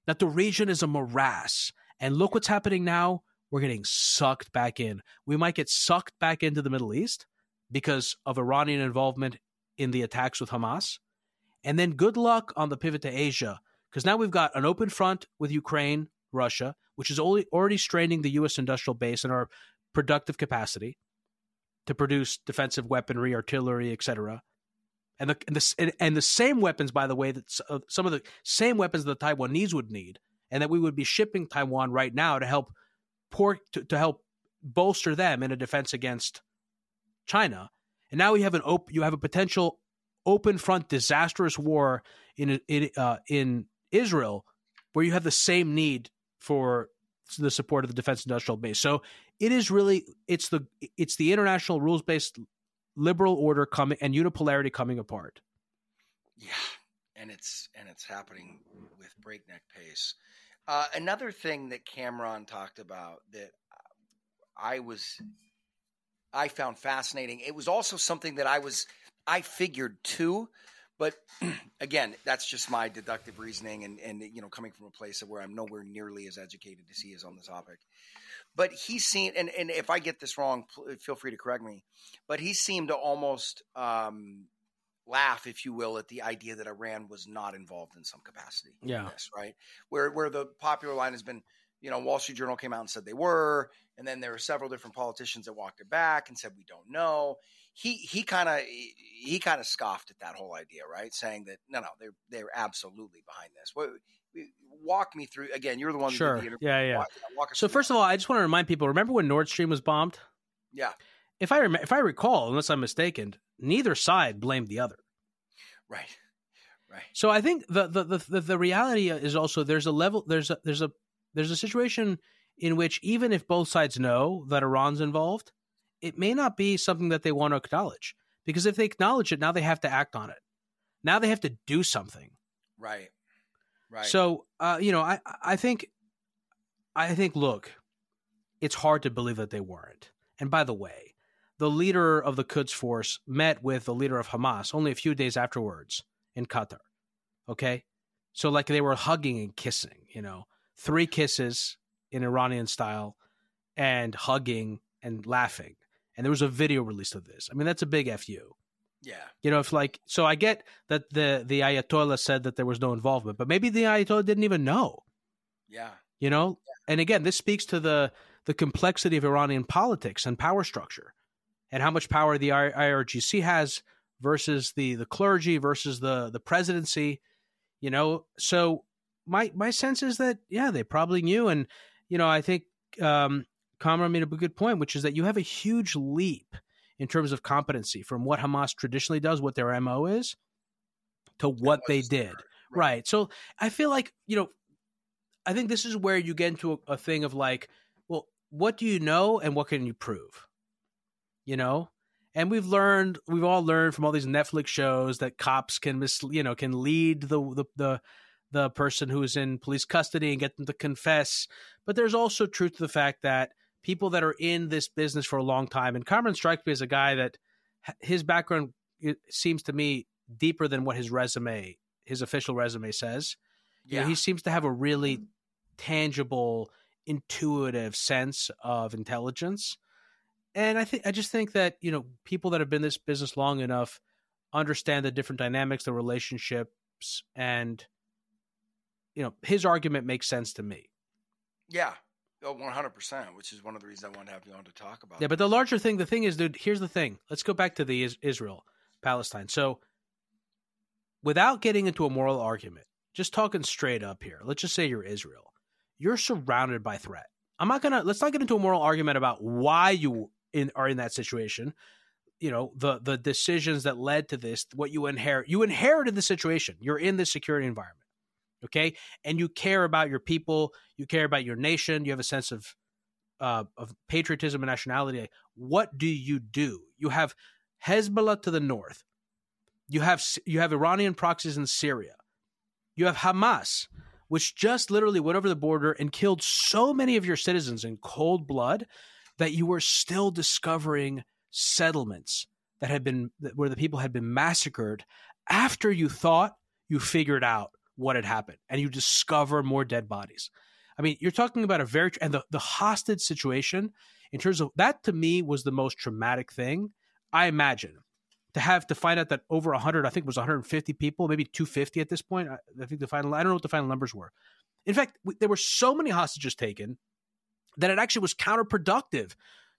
that the region is a morass. And look what's happening now we're getting sucked back in. We might get sucked back into the Middle East because of Iranian involvement in the attacks with Hamas. And then good luck on the pivot to Asia because now we've got an open front with Ukraine, Russia, which is only, already straining the U.S. industrial base and our productive capacity to produce defensive weaponry, artillery, etc. And the, and the and the same weapons, by the way, that uh, some of the same weapons that the Taiwanese would need, and that we would be shipping Taiwan right now to help poor to, to help bolster them in a defense against China. And now we have an op- you have a potential open front disastrous war in in uh, in Israel where you have the same need for the support of the defense industrial base. So it is really it's the it's the international rules based liberal order coming and unipolarity coming apart. Yeah, and it's and it's happening with breakneck pace. Uh, another thing that Kamran talked about that I was I found fascinating. It was also something that I was I figured too, but again, that's just my deductive reasoning and and you know coming from a place of where I'm nowhere nearly as educated as he is on the topic. But he seemed, and, and if I get this wrong, feel free to correct me. But he seemed to almost um, laugh, if you will, at the idea that Iran was not involved in some capacity. Yeah. This, right. Where where the popular line has been, you know, Wall Street Journal came out and said they were, and then there were several different politicians that walked it back and said we don't know. He he kind of he kind of scoffed at that whole idea, right? Saying that no, no, they're they're absolutely behind this. What, walk me through again. You're the one. Sure. The yeah, yeah. Walk, walk so first that. of all, I just want to remind people. Remember when Nord Stream was bombed? Yeah. If I rem- if I recall, unless I'm mistaken, neither side blamed the other. Right. Right. So I think the the, the the the reality is also there's a level there's a there's a there's a situation in which even if both sides know that Iran's involved, it may not be something that they want to acknowledge because if they acknowledge it, now they have to act on it. Now they have to do something. Right. Right. So, uh, you know, I I think I think look, it's hard to believe that they weren't. And by the way, the leader of the Quds force met with the leader of Hamas only a few days afterwards in Qatar. Okay? So like they were hugging and kissing, you know. Three kisses in Iranian style and hugging and laughing. And there was a video released of this. I mean, that's a big FU. Yeah. You know, if like so I get that the the Ayatollah said that there was no involvement, but maybe the Ayatollah didn't even know. Yeah. You know? And again, this speaks to the the complexity of Iranian politics and power structure and how much power the IRGC has versus the the clergy versus the the presidency, you know. So my my sense is that yeah, they probably knew and you know, I think um Kamran made a good point, which is that you have a huge leap in terms of competency from what Hamas traditionally does, what their MO is, to what they did. smart. Right. So I feel like, you know, I think this is where you get into a, a thing of like, well, what do you know and what can you prove? You know? And we've learned, we've all learned from all these Netflix shows that cops can mis, you know, can lead the the the, the person who is in police custody and get them to confess. But there's also truth to the fact that people that are in this business for a long time, and Kamran strikes me as a guy that his background seems to me deeper than what his resume, his official resume says. You know, Yeah. he seems to have a really tangible, intuitive sense of intelligence. And I think I just think that, you know, people that have been in this business long enough understand the different dynamics, the relationships, and you know, his argument makes sense to me. yeah. Oh, 100%, which is one of the reasons I wanted to have you on to talk about. Yeah, but the larger thing, the thing is, dude, here's the thing. Let's go back to the Is- Israel Palestine. So, without getting into a moral argument, just talking straight up here, let's just say you're Israel. You're surrounded by threat. I'm not gonna. Let's not get into a moral argument about why you in are in that situation. You know the the decisions that led to this. What you inherit. You inherited the situation. You're in this security environment. Okay, and you care about your people. You care about your nation. You have a sense of uh, of patriotism and nationality. What do you do? You have Hezbollah to the north. You have you have Iranian proxies in Syria. You have Hamas, which just literally went over the border and killed so many of your citizens in cold blood that you were still discovering settlements that had been where the people had been massacred after you thought you figured out what had happened and you discover more dead bodies. I mean, you're talking about a very and the, the hostage situation in terms of that to me was the most traumatic thing. I imagine to have to find out that over 100, I think it was 150 people, maybe 250 at this point. I, I think the final, I don't know what the final numbers were. In fact, w- there were so many hostages taken that it actually was counterproductive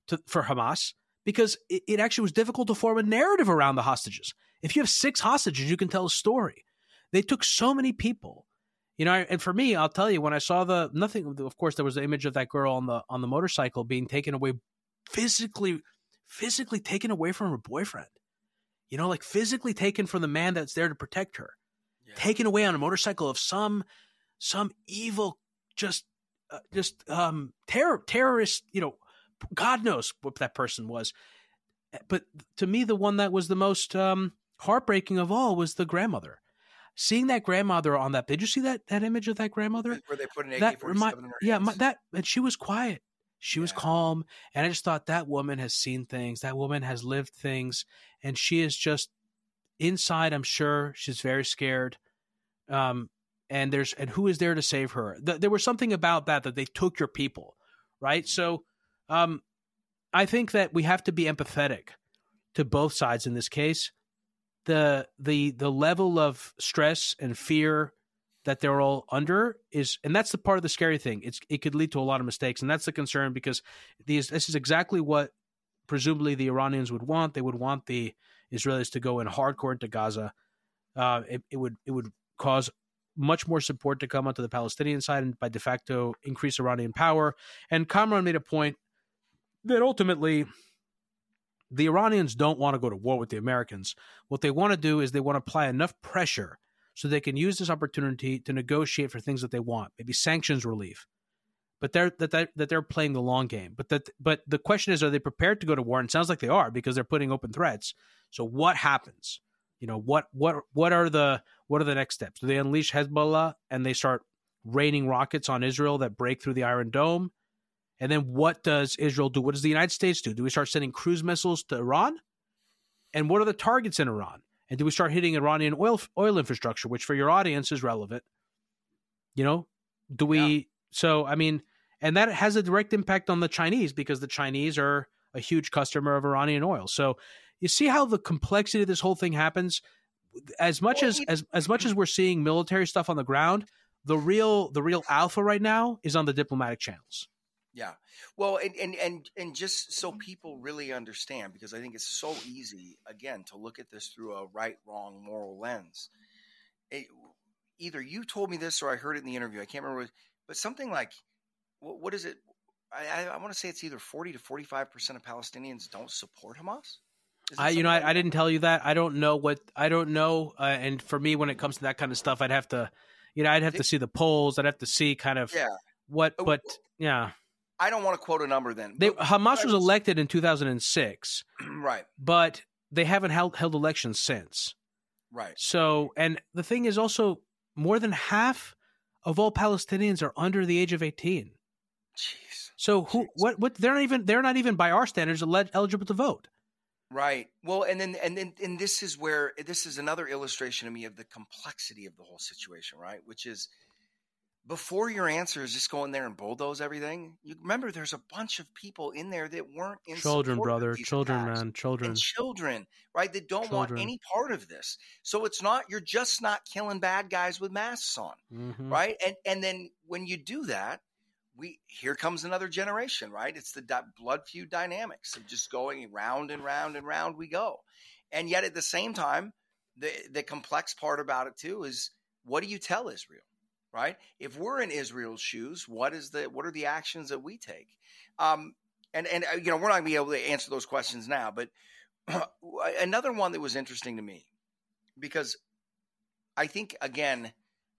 to, for Hamas because it, it actually was difficult to form a narrative around the hostages. If you have six hostages, you can tell a story. They took so many people. You know, and for me, I'll tell you, when I saw the nothing, of course, there was the image of that girl on the on the motorcycle being taken away, physically, physically taken away from her boyfriend. You know, like physically taken from the man that's there to protect her, Yeah. taken away on a motorcycle of some some evil, just uh, just um terror terrorist. You know, God knows what that person was. But to me, the one that was the most um, heartbreaking of all was the grandmother. Seeing that grandmother on that, did you see that that image of that grandmother? Where they put an AK remi- 47 in her yeah, my, that and she was quiet. She was calm, and I just thought that woman has seen things. That woman has lived things, and she is just inside. I'm sure she's very scared. Um, and there's and who is there to save her? Th- there was something about that that they took your people, right? So, um, I think that we have to be empathetic to both sides in this case. The the the level of stress and fear that they're all under is and that's the part of the scary thing. It's it could lead to a lot of mistakes and that's the concern because these this is exactly what presumably the Iranians would want. They would want the Israelis to go in hardcore into Gaza. Uh, it, it would it would cause much more support to come onto the Palestinian side and by de facto increase Iranian power. And Kamran made a point that ultimately the Iranians don't want to go to war with the Americans. What they want to do is they want to apply enough pressure so they can use this opportunity to negotiate for things that they want, maybe sanctions relief. But they're that, that that they're playing the long game. But that but the question is, are they prepared to go to war? And it sounds like they are because they're putting open threats. So what happens? You know what what what are the what are the next steps? Do they unleash Hezbollah and they start raining rockets on Israel that break through the Iron Dome? And then what does Israel do? What does the United States do? Do we start sending cruise missiles to Iran? And what are the targets in Iran? And do we start hitting Iranian oil oil infrastructure, which for your audience is relevant? You know, do we? Yeah. So I mean, and that has a direct impact on the Chinese because the Chinese are a huge customer of Iranian oil. So you see how the complexity of this whole thing happens. As much as as as much as we're seeing military stuff on the ground, the real the real alpha right now is on the diplomatic channels. Yeah. Well, and, and and and just so people really understand, because I think it's so easy again to look at this through a right, wrong, moral lens. It, either you told me this or I heard it in the interview. I can't remember, but something like, what, what is it? I, I, I want to say it's either forty to forty-five percent of Palestinians don't support Hamas. I, you know, I, I, didn't tell you that. I don't know what I don't know. Uh, and for me, when it comes to that kind of stuff, I'd have to, you know, I'd have to see the polls. I'd have to see kind of yeah. what, uh, but yeah. I don't want to quote a number then. They, Hamas was elected in 2006. right. But they haven't held, held elections since. Right. So, and the thing is also more than half of all Palestinians are under the age of 18. Jeez. So who, Jeez. what, what, they're not even, they're not even by our standards eligible to vote. Right. Well, and then, and then, and this is where, this is another illustration to me of the complexity of the whole situation, right? Which is, before your answer is just go in there and bulldoze everything. You remember there's a bunch of people in there that weren't in children, brother, children, attacks. man, children, and children, right? That don't children. want any part of this. So it's not you're just not killing bad guys with masks on, mm-hmm. right? And and then when you do that, we here comes another generation, right? It's the di- blood feud dynamics of just going round and round and round we go, and yet at the same time, the the complex part about it too is what do you tell Israel? Right? If we're in Israel's shoes, what is the what are the actions that we take? Um, and and uh, you know we're not going to be able to answer those questions now, but another one that was interesting to me because I think again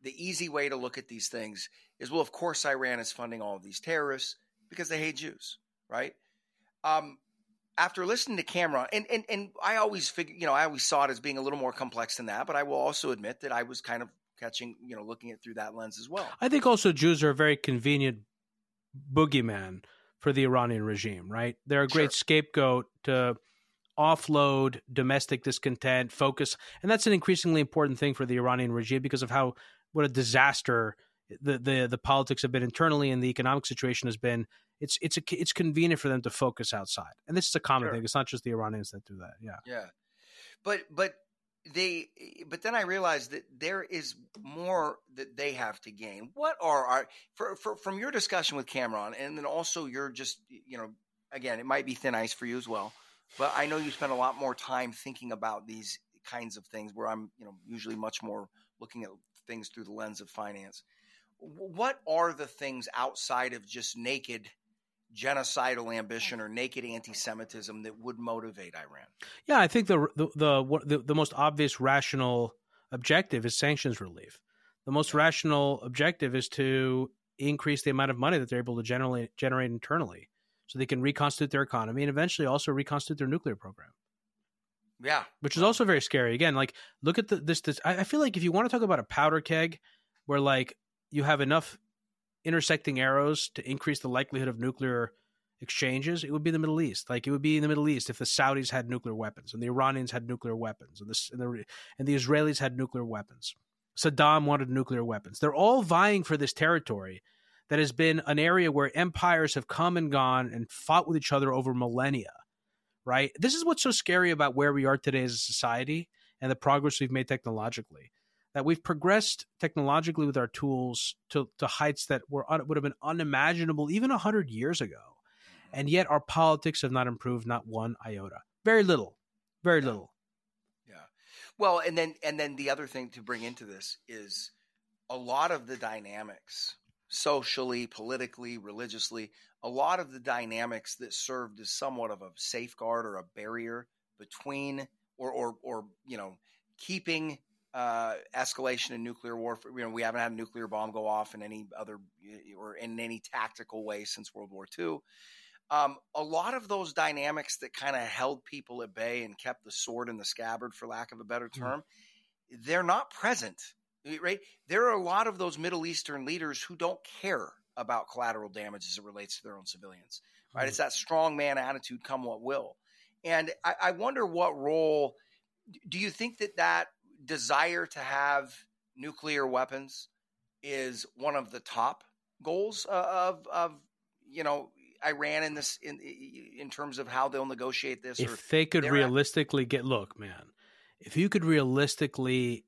the easy way to look at these things is well, of course Iran is funding all of these terrorists because they hate Jews, right? Um, after listening to Kamran, and, and and I always figure, you know, I always saw it as being a little more complex than that, but I will also admit that I was kind of catching, you know, looking at through that lens as well. I think also Jews are a very convenient boogeyman for the Iranian regime, right? They're a great sure. scapegoat to offload domestic discontent, focus, and that's an increasingly important thing for the Iranian regime because of how what a disaster the the the politics have been internally and the economic situation has been. It's it's a, it's convenient for them to focus outside, and this is a common sure. thing. It's not just the Iranians that do that. Yeah, yeah, but but they eh, but then i realized that there is more that they have to gain. What are our for, for, from your discussion with Kamran and then also you're just you know again it might be thin ice for you as well but i know you spend a lot more time thinking about these kinds of things where i'm you know usually much more looking at things through the lens of finance. What are the things outside of just naked genocidal ambition or naked anti-Semitism that would motivate Iran? Yeah, I think the the the the, the most obvious rational objective is sanctions relief. The most rational objective is to increase the amount of money that they're able to generate generate internally, so they can reconstitute their economy and eventually also reconstitute their nuclear program. Yeah, which is also very scary. Again, like look at the, this. This I feel like if you want to talk about a powder keg, where like you have enough intersecting arrows to increase the likelihood of nuclear exchanges, it would be the Middle East. Like it would be in the Middle East if the Saudis had nuclear weapons and the Iranians had nuclear weapons and the and the, and the Israelis had nuclear weapons. Saddam wanted nuclear weapons. They're all vying for this territory that has been an area where empires have come and gone and fought with each other over millennia. Right? This is what's so scary about where we are today as a society and the progress we've made technologically that we've progressed technologically with our tools to, to heights that were would have been unimaginable even 100 years ago mm-hmm. and yet our politics have not improved not one iota very little very yeah. little yeah well and then and then the other thing to bring into this is a lot of the dynamics socially politically religiously a lot of the dynamics that served as somewhat of a safeguard or a barrier between or or or you know keeping uh, escalation in nuclear warfare. You know, we haven't had a nuclear bomb go off in any other or in any tactical way since World War II. Um, a lot of those dynamics that kind of held people at bay and kept the sword in the scabbard, for lack of a better mm-hmm. term, mm-hmm. they're not present. Right? There are a lot of those Middle Eastern leaders who don't care about collateral damage as it relates to their own civilians. Right? Mm-hmm. It's that strong man attitude, come what will. And I, I wonder what role do you think that that desire to have nuclear weapons is one of the top goals uh, of of you know Iran in this in in terms of how they'll negotiate this. If they could realistically at- get look, man, if you could realistically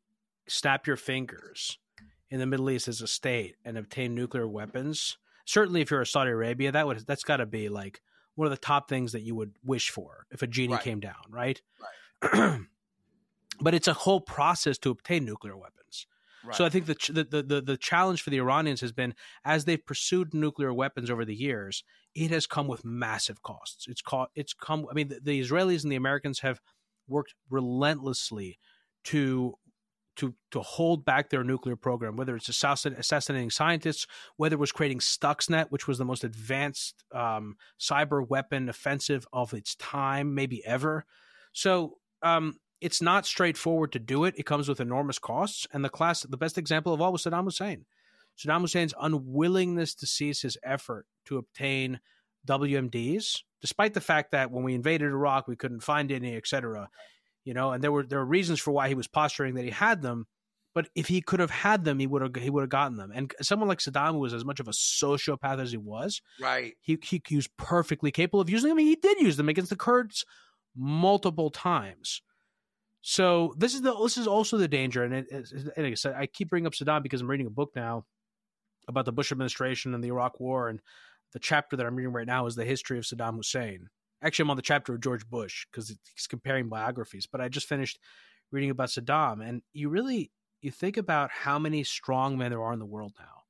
snap your fingers in the Middle East as a state and obtain nuclear weapons, certainly if you're a Saudi Arabia, that would that's got to be like one of the top things that you would wish for if a genie right. came down, right? Right. but it's a whole process to obtain nuclear weapons. Right. So I think the, the the the challenge for the Iranians has been as they've pursued nuclear weapons over the years, it has come with massive costs. It's caught it's come. I mean, the, the Israelis and the Americans have worked relentlessly to to to hold back their nuclear program, whether it's assassinating scientists, whether it was creating Stuxnet, which was the most advanced um, cyber weapon offensive of its time, maybe ever. So um, it's not straightforward to do it. It comes with enormous costs. And the class, the best example of all was Saddam Hussein. Saddam Hussein's unwillingness to cease his effort to obtain WMDs, despite the fact that when we invaded Iraq, we couldn't find any, etc. You know, and there were there were reasons for why he was posturing that he had them. But if he could have had them, he would have he would have gotten them. And someone like Saddam, who was as much of a sociopath as he was, right? He he, he was perfectly capable of using them. I mean, he did use them against the Kurds multiple times. So this is the this is also the danger, and, it, and like I said, I keep bringing up Saddam because I'm reading a book now about the Bush administration and the Iraq War, and the chapter that I'm reading right now is the history of Saddam Hussein. Actually, I'm on the chapter of George Bush because he's comparing biographies. But I just finished reading about Saddam, and you really you think about how many strong men there are in the world now.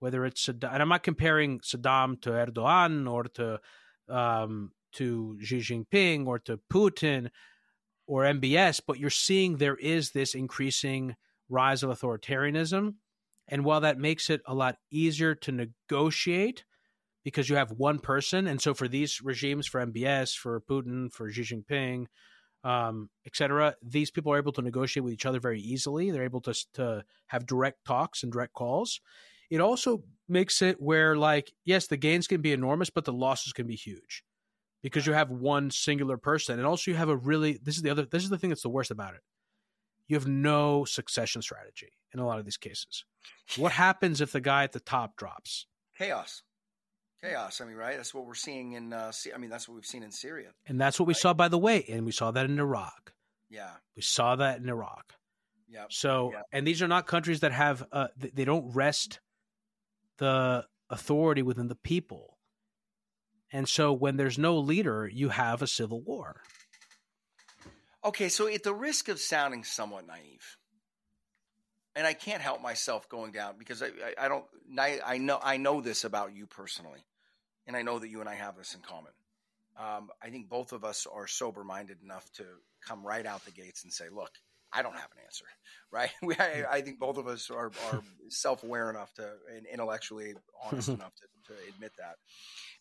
Whether it's Saddam, and I'm not comparing Saddam to Erdogan or to um, to Xi Jinping or to Putin or MBS, but you're seeing there is this increasing rise of authoritarianism. And while that makes it a lot easier to negotiate because you have one person, and so for these regimes, for MBS, for Putin, for Xi Jinping, um, etc., these people are able to negotiate with each other very easily. They're able to to have direct talks and direct calls. It also makes it where, like, yes, the gains can be enormous, but the losses can be huge because you have one singular person. And also you have a really this is the other this is the thing that's the worst about it. You have no succession strategy in a lot of these cases. What happens if the guy at the top drops? Chaos. Chaos. I mean right? That's what we're seeing in uh i mean that's what we've seen in syria. And that's what we right? saw by the way and we saw that in iraq. Yeah. We saw that in iraq. Yeah so yep. and these are not countries that have uh they don't rest the authority within the people and so when there's no leader, you have a civil war. Okay, so at the risk of sounding somewhat naive, and I can't help myself going down because I, I, I don't I, I, know I know this about you personally, and I know that you and I have this in common. Um, I think both of us are sober minded enough to come right out the gates and say, "Look, I don't have an answer." Right? We, I, I, think both of us are, are self aware enough to and intellectually honest enough to, to admit that.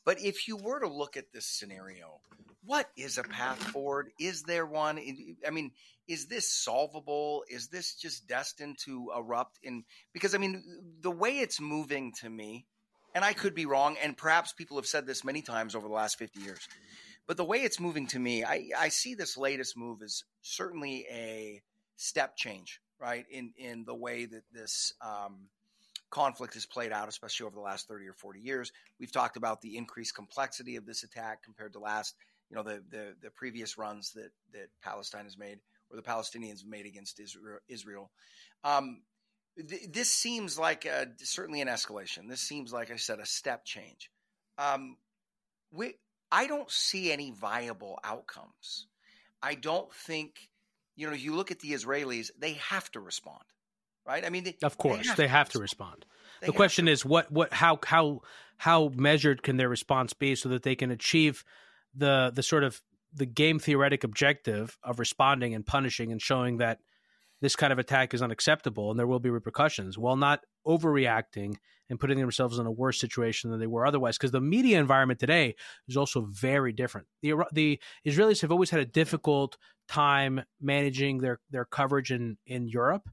But if you were to look at this scenario, what is a path forward? Is there one? I mean, is this solvable? Is this just destined to erupt in? Because I mean, the way it's moving to me, and I could be wrong, and perhaps people have said this many times over the last 50 years, but the way it's moving to me, I, I see this latest move as certainly a step change, right? In in the way that this um, conflict has played out, especially over the last 30 or 40 years. We've talked about the increased complexity of this attack compared to last, you know, the the, the previous runs that that Palestine has made or the Palestinians have made against Israel. Um, th- this seems like a, certainly an escalation. This seems like I said a step change. Um, we, I don't see any viable outcomes. I don't think, you know, if you look at the Israelis; they have to respond right? I mean, they, of course, they have, they have to, respond. They the question to. is what what how how how measured can their response be so that they can achieve the the sort of the game theoretic objective of responding and punishing and showing that this kind of attack is unacceptable and there will be repercussions while not overreacting and putting themselves in a worse situation than they were otherwise because the media environment today is also very different the the israelis have always had a difficult time managing their their coverage in in europe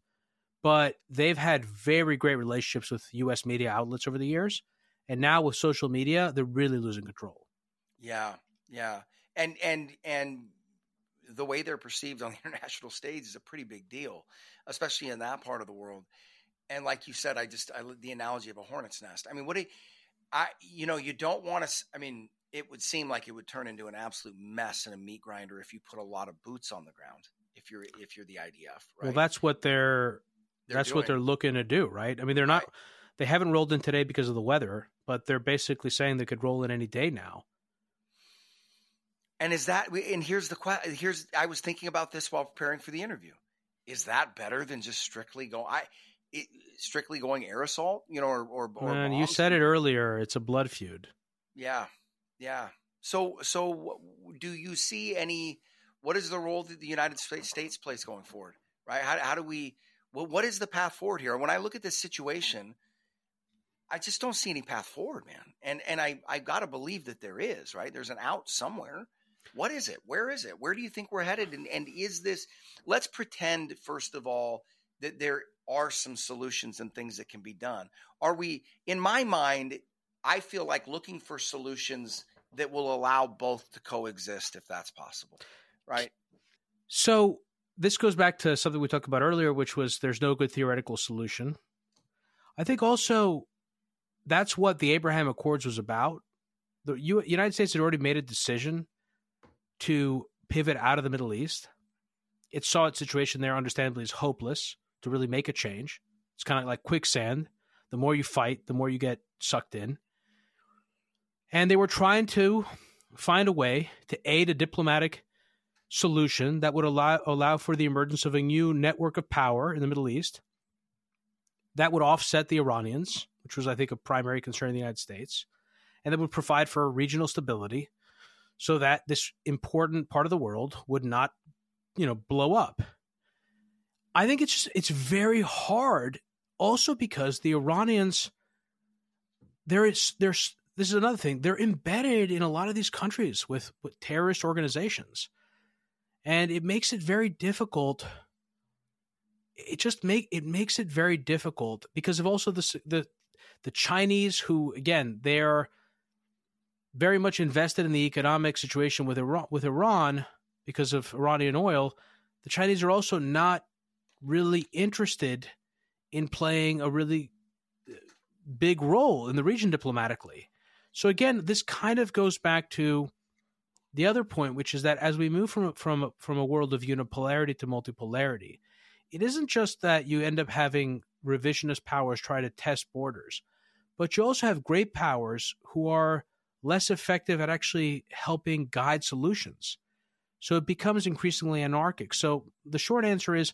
but they've had very great relationships with us media outlets over the years and now with social media they're really losing control yeah yeah and and and the way they're perceived on the international stage is a pretty big deal, especially in that part of the world. And like you said, I just I the analogy of a hornet's nest. I mean, what do you, I you know you don't want to. I mean, it would seem like it would turn into an absolute mess and a meat grinder if you put a lot of boots on the ground. If you're if you're the IDF, right? Well, that's what they're, they're that's doing. what they're looking to do, right? I mean, they're not. Right. They haven't rolled in today because of the weather, but they're basically saying they could roll in any day now. And is that and here's the question here's I was thinking about this while preparing for the interview. Is that better than just strictly going I it, strictly going aerosol, you know, or or, or Man, you said it earlier, it's a blood feud. Yeah. Yeah. So so do you see any what is the role that the United States plays going forward? Right? How how do we well, what is the path forward here? When I look at this situation, I just don't see any path forward, man. And and I I got to believe that there is, right? There's an out somewhere. What is it? Where is it? Where do you think we're headed? And, and is this, let's pretend, first of all, that there are some solutions and things that can be done. Are we, in my mind, I feel like looking for solutions that will allow both to coexist if that's possible, right? So this goes back to something we talked about earlier, which was there's no good theoretical solution. I think also that's what the Abraham Accords was about. The U- United States had already made a decision to pivot out of the Middle East. It saw its situation there, understandably, as hopeless to really make a change. It's kind of like quicksand. The more you fight, the more you get sucked in. And they were trying to find a way to aid a diplomatic solution that would allow, allow for the emergence of a new network of power in the Middle East that would offset the Iranians, which was, I think, a primary concern in the United States, and that would provide for regional stability so that this important part of the world would not, you know, blow up. I think it's just, it's very hard also because the Iranians there is there's this is another thing they're embedded in a lot of these countries with, with terrorist organizations and it makes it very difficult it just make it makes it very difficult because of also the the the Chinese who again they're very much invested in the economic situation with Iran, with Iran because of Iranian oil, the Chinese are also not really interested in playing a really uh, big role in the region diplomatically. So again, this kind of goes back to the other point, which is that as we move from from from a world of unipolarity to multipolarity, it isn't just that you end up having revisionist powers try to test borders, but you also have great powers who are less effective at actually helping guide solutions. So it becomes increasingly anarchic. So the short answer is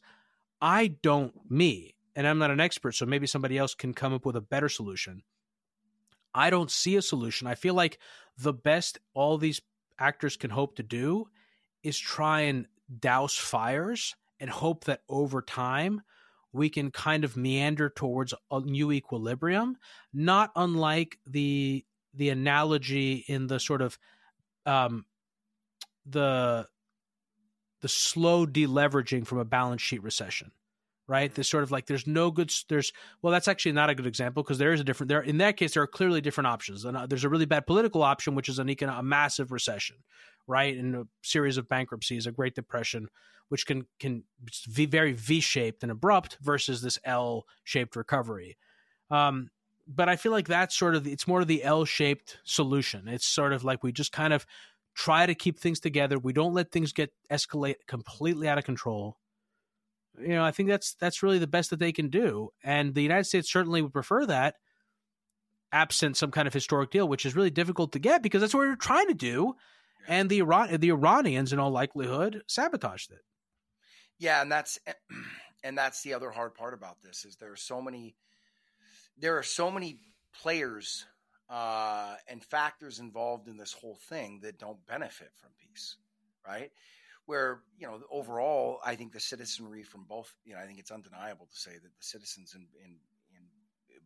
I don't, me, and I'm not an expert, so maybe somebody else can come up with a better solution. I don't see a solution. I feel like the best all these actors can hope to do is try and douse fires and hope that over time we can kind of meander towards a new equilibrium, not unlike the the analogy in the sort of um, the the slow deleveraging from a balance sheet recession right this sort of like there's no good there's well that's actually not a good example because there is a different there in that case there are clearly different options and uh, there's a really bad political option which is an econ- a massive recession right and a series of bankruptcies a great depression which can can be very v-shaped and abrupt versus this l-shaped recovery um, but I feel like that's sort of it's more of the L-shaped solution. It's sort of like we just kind of try to keep things together. We don't let things get escalate completely out of control. You know, I think that's that's really the best that they can do, and the United States certainly would prefer that, absent some kind of historic deal, which is really difficult to get because that's what we're trying to do, and the Iran the Iranians, in all likelihood, sabotaged it. Yeah, and that's and that's the other hard part about this is there are so many there are so many players uh, and factors involved in this whole thing that don't benefit from peace, right? Where you know overall, I think the citizenry from both, you know, I think it's undeniable to say that the citizens in in, in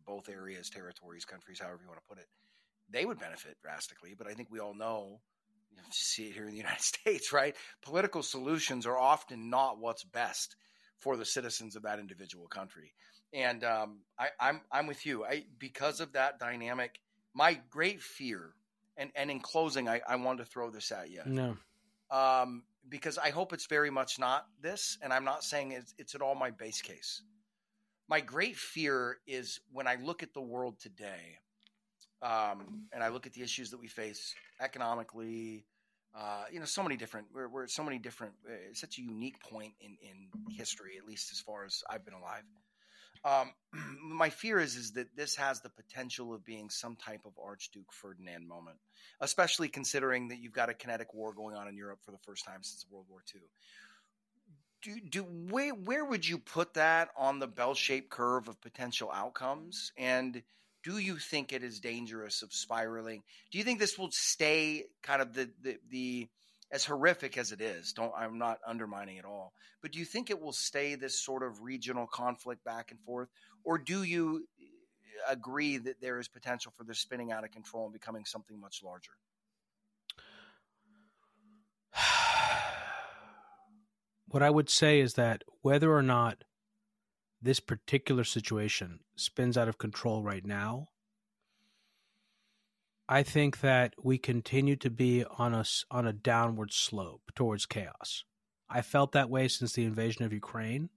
both areas, territories, countries, however you want to put it, they would benefit drastically. But I think we all know, you know, see it here in the United States, right? Political solutions are often not what's best for the citizens of that individual country. And um, I, I'm I'm with you. I because of that dynamic, my great fear, and and in closing, I, I wanted to throw this at you. No. Um, because I hope it's very much not this, and I'm not saying it's, it's at all my base case. My great fear is when I look at the world today, um, and I look at the issues that we face economically, uh, you know, so many different. We're, we're so many different. Uh, such a unique point in in history, at least as far as I've been alive. Um, my fear is is that this has the potential of being some type of Archduke Ferdinand moment, especially considering that you've got a kinetic war going on in Europe for the first time since World War II. Do, do where, where would you put that on the bell-shaped curve of potential outcomes? And do you think it is dangerous of spiraling? Do you think this will stay kind of the the, the as horrific as it is, don't I'm not undermining it all, but do you think it will stay this sort of regional conflict back and forth, or do you uh, agree that there is potential for this spinning out of control and becoming something much larger? what I would say is that whether or not this particular situation spins out of control right now, I think that we continue to be on a on a downward slope towards chaos. I felt that way since the invasion of Ukraine.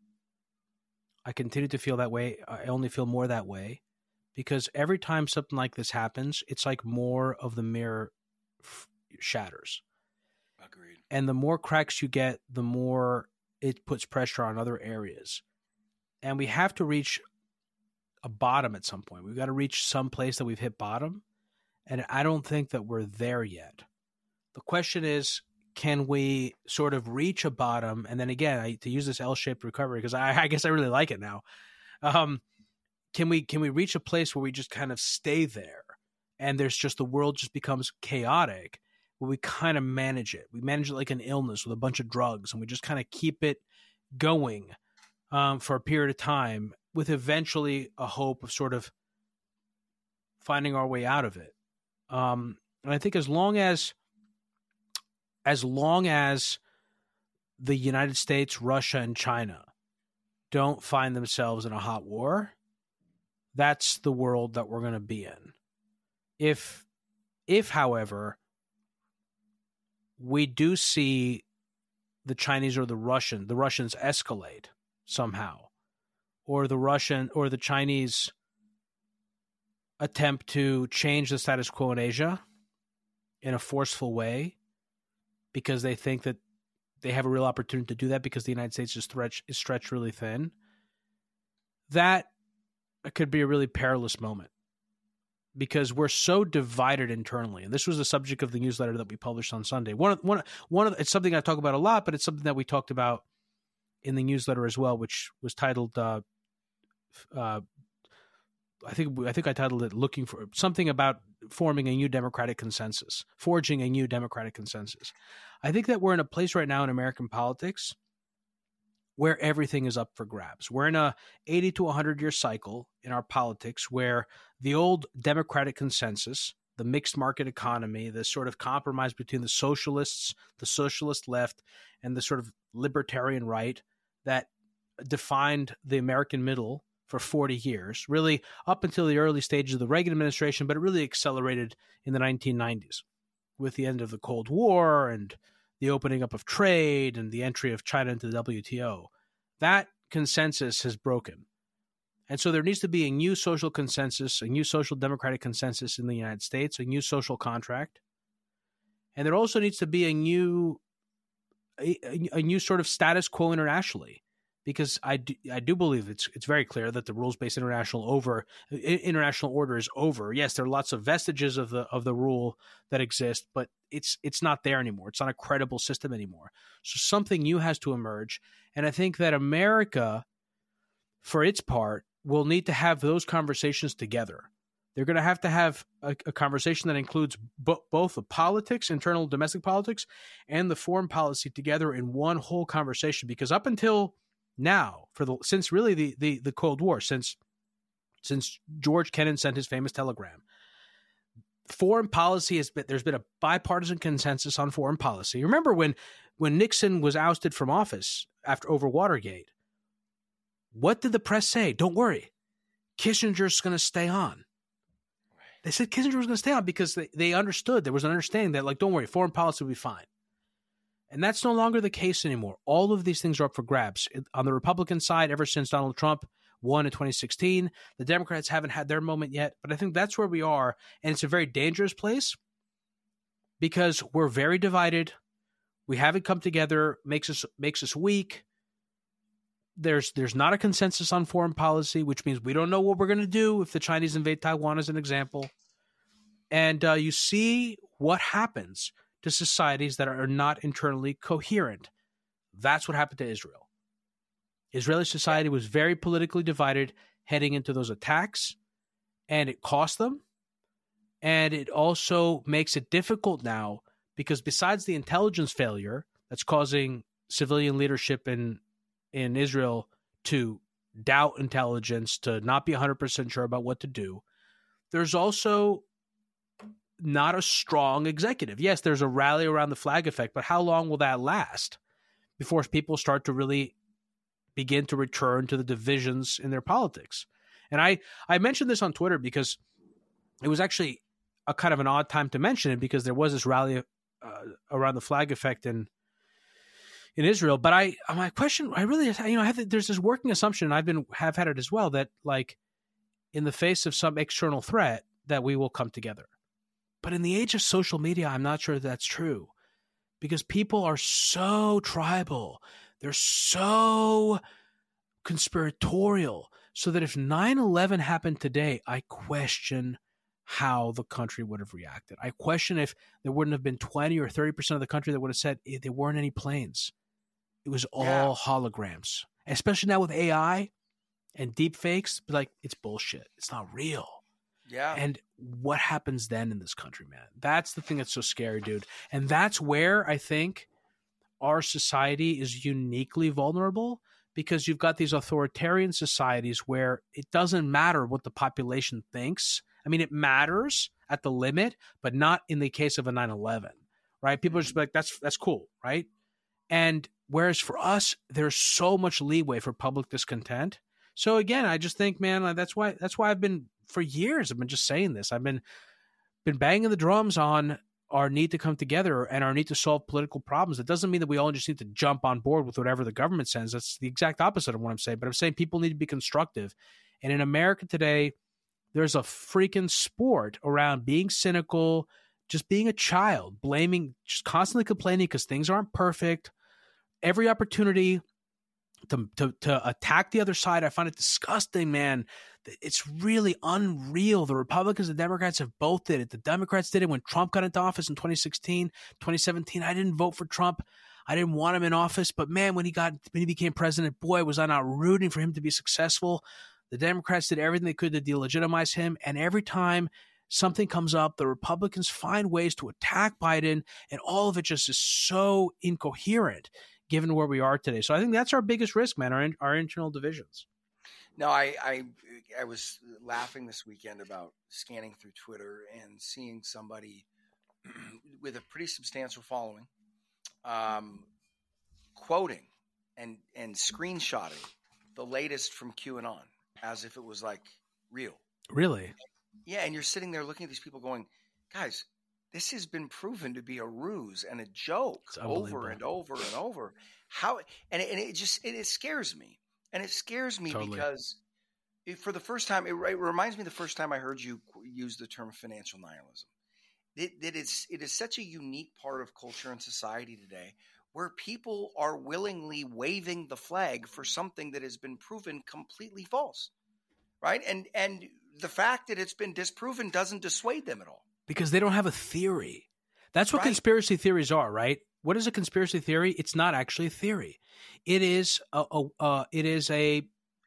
I continue to feel that way. I only feel more that way because every time something like this happens, it's like more of the mirror f- shatters. Agreed. And the more cracks you get, the more it puts pressure on other areas. And we have to reach a bottom at some point. We've got to reach some place that we've hit bottom and I don't think that we're there yet. The question is, can we sort of reach a bottom? And then again, I, to use this L-shaped recovery because I, I, guess I really like it now. Um, can we can we reach a place where we just kind of stay there, and there's just the world just becomes chaotic, where we kind of manage it. We manage it like an illness with a bunch of drugs, and we just kind of keep it going um, for a period of time, with eventually a hope of sort of finding our way out of it. Um, and I think as long as as long as the United States, Russia, and China don't find themselves in a hot war, that's the world that we're going to be in. If if however we do see the Chinese or the Russian, the Russians escalate somehow, or the Russian or the Chinese attempt to change the status quo in Asia in a forceful way because they think that they have a real opportunity to do that because the United States is stretched is stretched really thin. That could be a really perilous moment because we're so divided internally. And this was the subject of the newsletter that we published on Sunday. One of one one of it's something I talk about a lot, but it's something that we talked about in the newsletter as well, which was titled uh, uh, I think I think I titled it "Looking for something about forming a new democratic consensus, forging a new democratic consensus." I think that we're in a place right now in American politics where everything is up for grabs. We're in a 80 to 100 year cycle in our politics where the old democratic consensus, the mixed market economy, the sort of compromise between the socialists, the socialist left, and the sort of libertarian right that defined the American middle for 40 years, really up until the early stages of the Reagan administration, but it really accelerated in the 1990s with the end of the Cold War and the opening up of trade and the entry of China into the WTO. That consensus has broken. And so there needs to be a new social consensus, a new social democratic consensus in the United States, a new social contract. And there also needs to be a new a, a new sort of status quo internationally because I do, I do believe it's it's very clear that the rules based international over international order is over. Yes, there are lots of vestiges of the of the rule that exist, but it's it's not there anymore. It's not a credible system anymore. So something new has to emerge, and I think that America, for its part, will need to have those conversations together. they're going to have to have a, a conversation that includes bo- both the politics, internal domestic politics, and the foreign policy together in one whole conversation. Because up until now, for the since really the the, the Cold War, since since George Kennan sent his famous telegram, foreign policy has been there's been a bipartisan consensus on foreign policy. Remember when when Nixon was ousted from office after over Watergate? What did the press say? Don't worry, Kissinger's going to stay on. They said Kissinger was going to stay on because they, they understood there was an understanding that, like, don't worry, foreign policy will be fine. And that's no longer the case anymore. All of these things are up for grabs. On the Republican side, ever since Donald Trump won in 2016, the Democrats haven't had their moment yet. But I think that's where we are. And it's a very dangerous place because we're very divided. We haven't come together, makes us makes us weak there's there's not a consensus on foreign policy, which means we don't know what we're going to do if the Chinese invade Taiwan, as an example. And uh, you see what happens to societies that are not internally coherent. That's what happened to Israel. Israeli society was very politically divided heading into those attacks, and it cost them. And it also makes it difficult now because besides the intelligence failure that's causing civilian leadership in in Israel to doubt intelligence, to not be 100% sure about what to do. There's also not a strong executive. Yes, there's a rally around the flag effect, but how long will that last before people start to really begin to return to the divisions in their politics? And I I mentioned this on Twitter because it was actually a kind of an odd time to mention it because there was this rally uh, around the flag effect in in Israel. But I, my question, I really, you know, I have there's this working assumption, and I've been have had it as well that like in the face of some external threat that we will come together. But in the age of social media, I'm not sure that's true because people are so tribal. They're so conspiratorial. So that if 9 11 happened today, I question how the country would have reacted. I question if there wouldn't have been 20 or 30% of the country that would have said there weren't any planes. It was all yeah. holograms, especially now with AI and deep fakes. Like it's bullshit. It's not real. Yeah. And what happens then in this country, man? That's the thing that's so scary, dude. And that's where I think our society is uniquely vulnerable because you've got these authoritarian societies where it doesn't matter what the population thinks. I mean, it matters at the limit, but not in the case of a 9 11, right? People are just mm-hmm. like, that's, that's cool, right? And Whereas for us, there's so much leeway for public discontent. So again, I just think, man, that's why that's why I've been for years. I've been just saying this. I've been been banging the drums on our need to come together and our need to solve political problems. It doesn't mean that we all just need to jump on board with whatever the government sends. That's the exact opposite of what I'm saying. But I'm saying people need to be constructive. And in America today, there's a freaking sport around being cynical, just being a child, blaming, just constantly complaining because things aren't perfect, every opportunity to, to to attack the other side. I find it disgusting, man. It's really unreal. The Republicans and Democrats have both did it. The Democrats did it when Trump got into office in 2016, 2017. I didn't vote for Trump. I didn't want him in office, but man, when he got when he became president, boy, was I not rooting for him to be successful. The Democrats did everything they could to delegitimize him, and every time something comes up, the Republicans find ways to attack Biden, and all of it just is so incoherent given where we are today. So I think that's our biggest risk, man. Our our internal divisions. No, I, I I was laughing this weekend about scanning through Twitter and seeing somebody with a pretty substantial following, um, quoting and and screenshotting the latest from QAnon as if it was like real. Really? Yeah, and you're sitting there looking at these people going, guys, this has been proven to be a ruse and a joke over and over and over. How and it, and it just it, it, scares me, and it scares me totally. because it, for the first time, it, it, reminds me the first time I heard you use the term financial nihilism. It, it is it is such a unique part of culture and society today where people are willingly waving the flag for something that has been proven completely false, right? And and the fact that it's been disproven doesn't dissuade them at all because they don't have a theory. That's what right. conspiracy theories are, right? What is a conspiracy theory? It's not actually a theory. It is a, a uh, it is a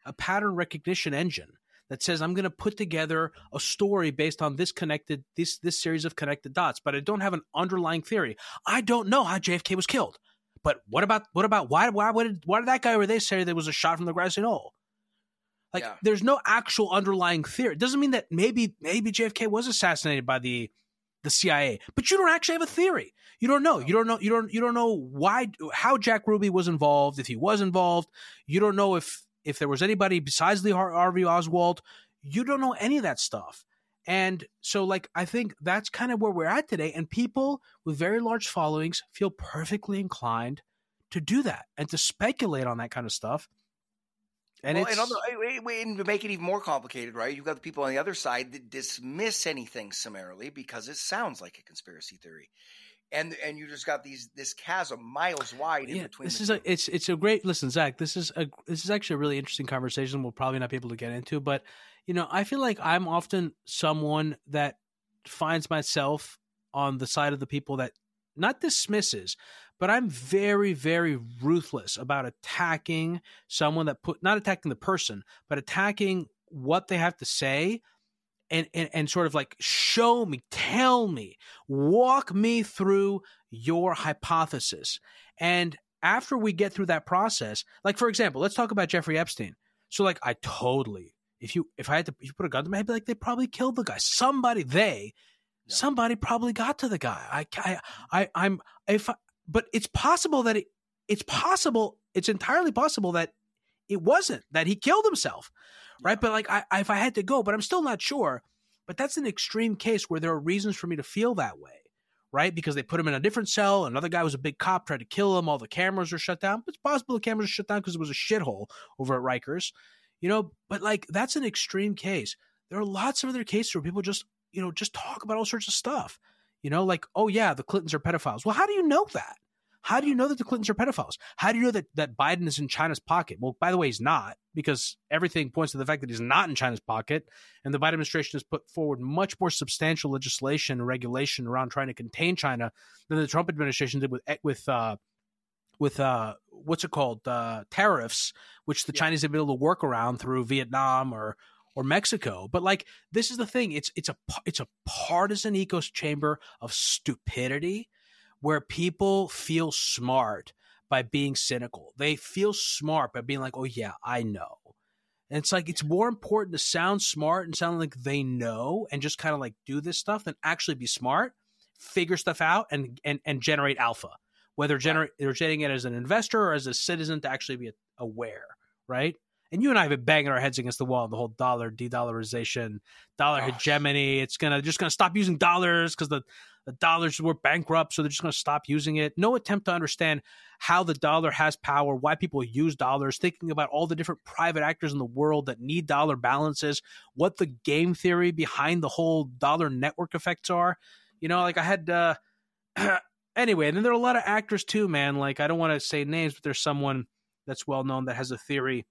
a pattern recognition engine that says I'm going to put together a story based on this connected this this series of connected dots, but I don't have an underlying theory. I don't know how JFK was killed. But what about what about why why why did why did that guy over there say there was a shot from the grassy knoll? Like yeah. there's no actual underlying theory. It doesn't mean that maybe maybe JFK was assassinated by the the CIA, but you don't actually have a theory. You don't know. You don't know. You don't. You don't know why how Jack Ruby was involved. If he was involved, you don't know if if there was anybody besides Lee Harvey Oswald. You don't know any of that stuff. And so, like, I think that's kind of where we're at today. And people with very large followings feel perfectly inclined to do that and to speculate on that kind of stuff. And well, it's and, the, and to make it even more complicated, right? You've got the people on the other side that dismiss anything summarily because it sounds like a conspiracy theory, and and you just got these this chasm miles wide yeah, in between. This is two. a it's it's a great listen, Zach. This is a this is actually a really interesting conversation. We'll probably not be able to get into, but you know, I feel like I'm often someone that finds myself on the side of the people that not dismisses, but I'm very, very ruthless about attacking someone that put not attacking the person, but attacking what they have to say and, and, and sort of like show me, tell me, walk me through your hypothesis. And after we get through that process, like for example, let's talk about Jeffrey Epstein. So like I totally if you if I had to if you put a gun to my head, I'd be like they probably killed the guy. Somebody they yeah. somebody probably got to the guy. I I, I I'm if I, but it's possible that it, it's possible, it's entirely possible that it wasn't that he killed himself, right? Yeah. But like, I, if I had to go, but I'm still not sure. But that's an extreme case where there are reasons for me to feel that way, right? Because they put him in a different cell. Another guy was a big cop, tried to kill him. All the cameras are shut down. It's possible the cameras are shut down because it was a shithole over at Rikers, you know. But like, that's an extreme case. There are lots of other cases where people just, you know, just talk about all sorts of stuff. You know, like, oh yeah, the Clintons are pedophiles. Well, how do you know that? How do you know that the Clintons are pedophiles? How do you know that, that Biden is in China's pocket? Well, by the way, he's not, because everything points to the fact that he's not in China's pocket. And the Biden administration has put forward much more substantial legislation and regulation around trying to contain China than the Trump administration did with with uh, with uh, what's it called uh, tariffs, which the yeah. Chinese have been able to work around through Vietnam or or Mexico. But like this is the thing. It's it's a it's a partisan echo chamber of stupidity where people feel smart by being cynical. They feel smart by being like, "Oh yeah, I know." And it's like it's more important to sound smart and sound like they know and just kind of like do this stuff than actually be smart, figure stuff out and and and generate alpha. Whether generate they're generating it as an investor or as a citizen to actually be aware, right? And you and I have been banging our heads against the wall. On the whole dollar de-dollarization, dollar Gosh. hegemony. It's gonna just gonna stop using dollars because the the dollars were bankrupt, so they're just gonna stop using it. No attempt to understand how the dollar has power, why people use dollars, thinking about all the different private actors in the world that need dollar balances, what the game theory behind the whole dollar network effects are. You know, like I had. uh Anyway, and then there are a lot of actors too, man. Like I don't want to say names, but there's someone that's well known that has a theory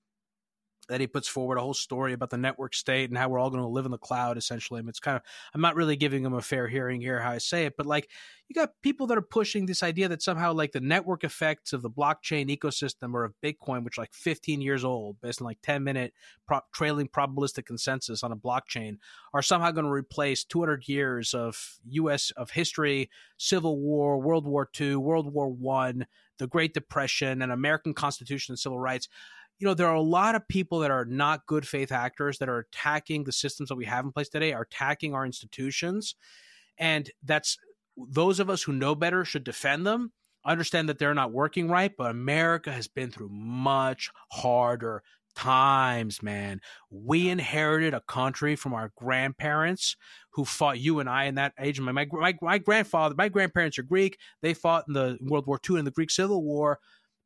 that he puts forward a whole story about the network state and how we're all going to live in the cloud essentially. I mean, it's kind of I'm not really giving him a fair hearing here how I say it, but like you got people that are pushing this idea that somehow like the network effects of the blockchain ecosystem or of Bitcoin, which like 15 years old, based on like 10 minute pro- trailing probabilistic consensus on a blockchain, are somehow going to replace 200 years of U.S. of history, Civil War, World War II, World War One, the Great Depression, and American Constitution and civil rights you know, there are a lot of people that are not good faith actors that are attacking the systems that we have in place today, are attacking our institutions. And that's those of us who know better should defend them, understand that they're not working right. But America has been through much harder times, man. We inherited a country from our grandparents who fought you and I in that age. My, my, my, my grandfather, my grandparents are Greek. They fought in the World War II and the Greek Civil War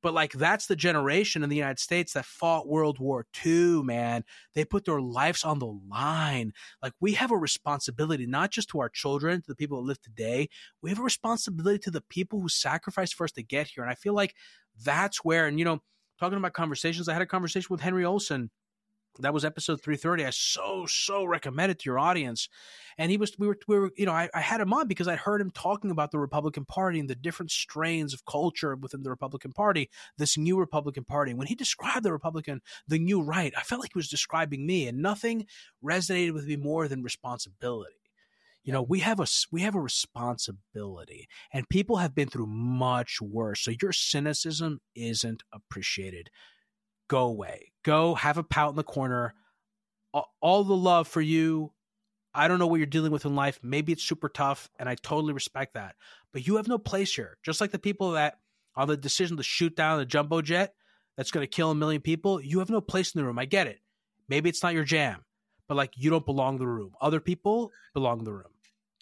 but like that's the generation in the United States that fought World War II, man. They put their lives on the line. Like we have a responsibility, not just to our children, to the people that live today. We have a responsibility to the people who sacrificed for us to get here. And I feel like that's where, and you know, talking about conversations, I had a conversation with Henry Olsen That was episode 330. I so, so recommend it to your audience. And he was, we were, we were you know, I, I had him on because I heard him talking about the Republican Party and the different strains of culture within the Republican Party, this new Republican Party. When he described the Republican, the new right, I felt like he was describing me, and nothing resonated with me more than responsibility. You know, we have a we have a responsibility, and people have been through much worse. So your cynicism isn't appreciated. Go away. Go have a pout in the corner. All the love for you. I don't know what you're dealing with in life. Maybe it's super tough, and I totally respect that. But you have no place here. Just like the people that on the decision to shoot down the jumbo jet that's going to kill a million people, you have no place in the room. I get it. Maybe it's not your jam, but like you don't belong in the room. Other people belong in the room.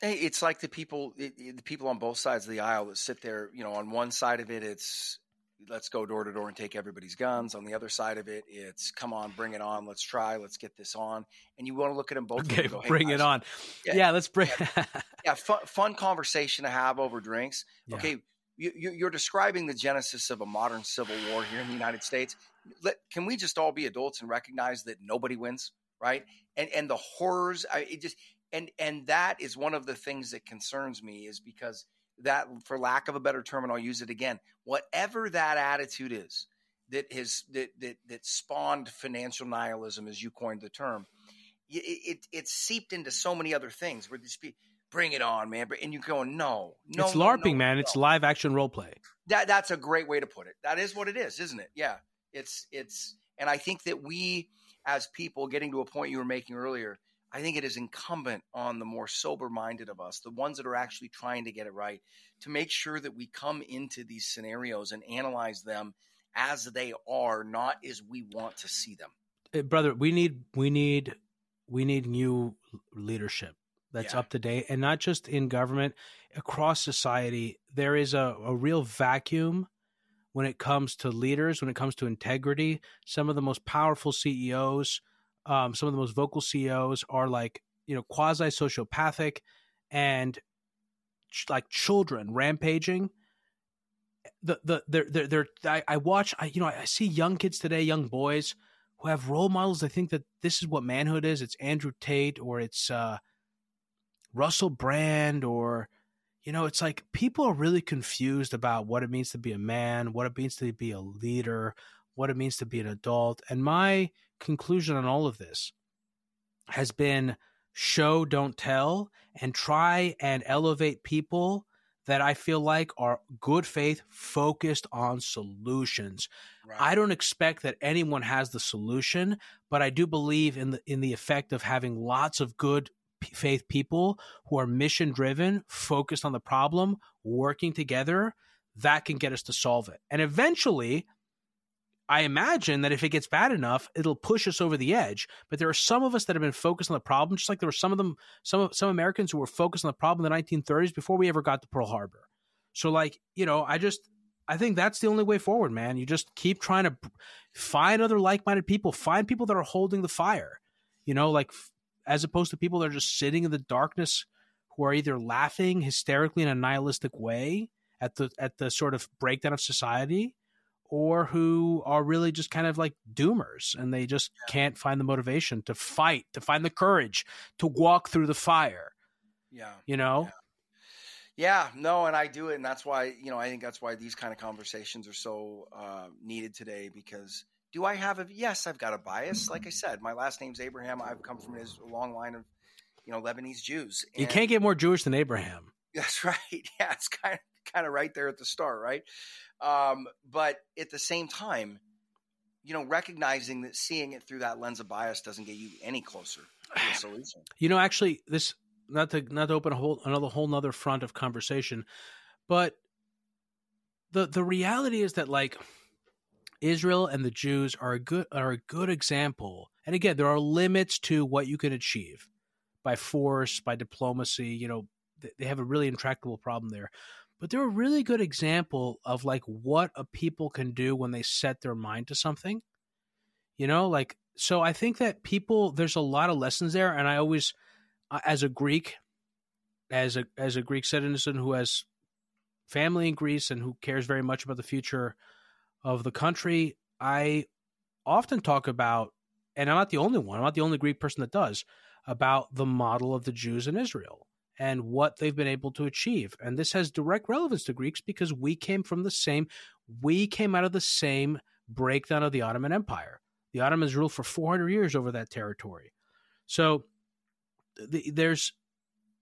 Hey, it's like the people, the people on both sides of the aisle that sit there. You know, on one side of it, it's let's go door to door and take everybody's guns. On the other side of it, it's come on, bring it on, let's try, let's get this on. And you want to look at them both. Okay, go, hey, bring guys. it on. Yeah, yeah let's bring. yeah, yeah fun, fun, conversation to have over drinks. Yeah. Okay, you, you're describing the genesis of a modern civil war here in the United States. Let, can we just all be adults and recognize that nobody wins, right? And and the horrors. I, it just and and that is one of the things that concerns me is because that for lack of a better term and I'll use it again whatever that attitude is that has that that, that spawned financial nihilism as you coined the term it, it it's seeped into so many other things where this be bring it on man and you're going no no it's larping no, no, man. no. it's live action role play. That that's a great way to put it. That is what it is isn't it? Yeah. It's it's and I think that we as people getting to a point you were making earlier I think it is incumbent on the more sober minded of us, the ones that are actually trying to get it right, to make sure that we come into these scenarios and analyze them as they are, not as we want to see them. Hey, brother, we need we need we need new leadership that's yeah. up to date and not just in government across society there is a, a real vacuum when it comes to leaders when it comes to integrity some of the most powerful ceos um, some of the most vocal CEOs are like you know quasi sociopathic and ch- like children rampaging. The the they're they're, they're I, I watch I you know I, I see young kids today, young boys who have role models. They think that this is what manhood is. It's Andrew Tate or it's uh, Russell Brand or you know it's like people are really confused about what it means to be a man, what it means to be a leader, what it means to be an adult. And my conclusion on all of this has been show, don't tell, and try and elevate people that I feel like are good faith, focused on solutions. Right. I don't expect that anyone has the solution, but I do believe in the in the effect of having lots of good faith people who are mission driven, focused on the problem, working together. That can get us to solve it. And eventually, I imagine that if it gets bad enough, it'll push us over the edge. But there are some of us that have been focused on the problem, just like there were some of them, some some Americans who were focused on the problem in the 1930s before we ever got to Pearl Harbor. So, like, you know, I just I think that's the only way forward, man. You just keep trying to find other like-minded people, find people that are holding the fire. You know, like as opposed to people that are just sitting in the darkness who are either laughing hysterically in a nihilistic way at the at the sort of breakdown of society or who are really just kind of like doomers and they just yeah. can't find the motivation to fight, to find the courage to walk through the fire. Yeah. You know? Yeah. yeah. no, and I do it. And that's why, you know, I think that's why these kind of conversations are so uh, needed today because do I have a, yes, I've got a bias. Like I said, my last name's Abraham. I've come from a long line of, you know, Lebanese Jews. You can't get more Jewish than Abraham. That's right. Yeah. It's kind of, kind of right there at the start, right? Um, but at the same time, you know, recognizing that seeing it through that lens of bias doesn't get you any closer to a solution. You know, actually, this not to not to open a whole another whole nother front of conversation, but the the reality is that like Israel and the Jews are a good are a good example. And again, there are limits to what you can achieve by force, by diplomacy. You know, they have a really intractable problem there but they're a really good example of like what a people can do when they set their mind to something. You know, like so I think that people there's a lot of lessons there and I always uh, as a Greek as a as a Greek citizen who has family in Greece and who cares very much about the future of the country, I often talk about and I'm not the only one, I'm not the only Greek person that does, about the model of the Jews in Israel and what they've been able to achieve. And this has direct relevance to Greeks because we came from the same, we came out of the same breakdown of the Ottoman Empire. The Ottomans ruled for 400 years over that territory. So the, there's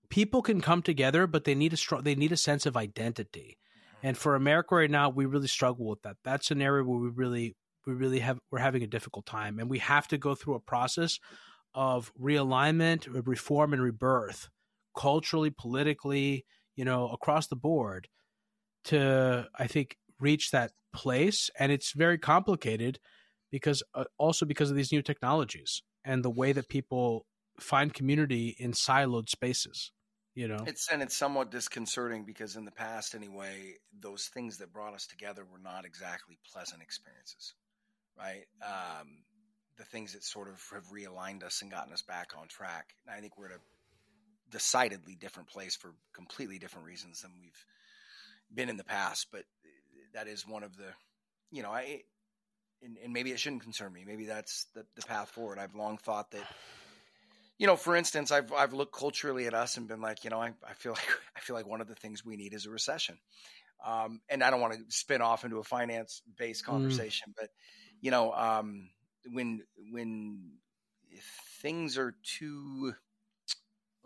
people can come together, but they need a strong, they need a sense of identity. Mm-hmm. And for America right now, we really struggle with that. That's an area where we really, we really have, we're having a difficult time, and we have to go through a process of realignment, reform, and rebirth, culturally, politically, you know, across the board, to I think reach that place. And it's very complicated because uh, also because of these new technologies and the way that people find community in siloed spaces you know? It's and it's somewhat disconcerting because in the past anyway those things that brought us together were not exactly pleasant experiences right? Um, the things that sort of have realigned us and gotten us back on track. And i think we're at a decidedly different place for completely different reasons than we've been in the past but that is one of the you know i and, and maybe it shouldn't concern me maybe that's the, the path forward i've long thought that you know, for instance, I've I've looked culturally at us and been like, you know, I, I feel like I feel like one of the things we need is a recession. Um, and I don't want to spin off into a finance based mm. conversation, mm. but you know, um, when when things are too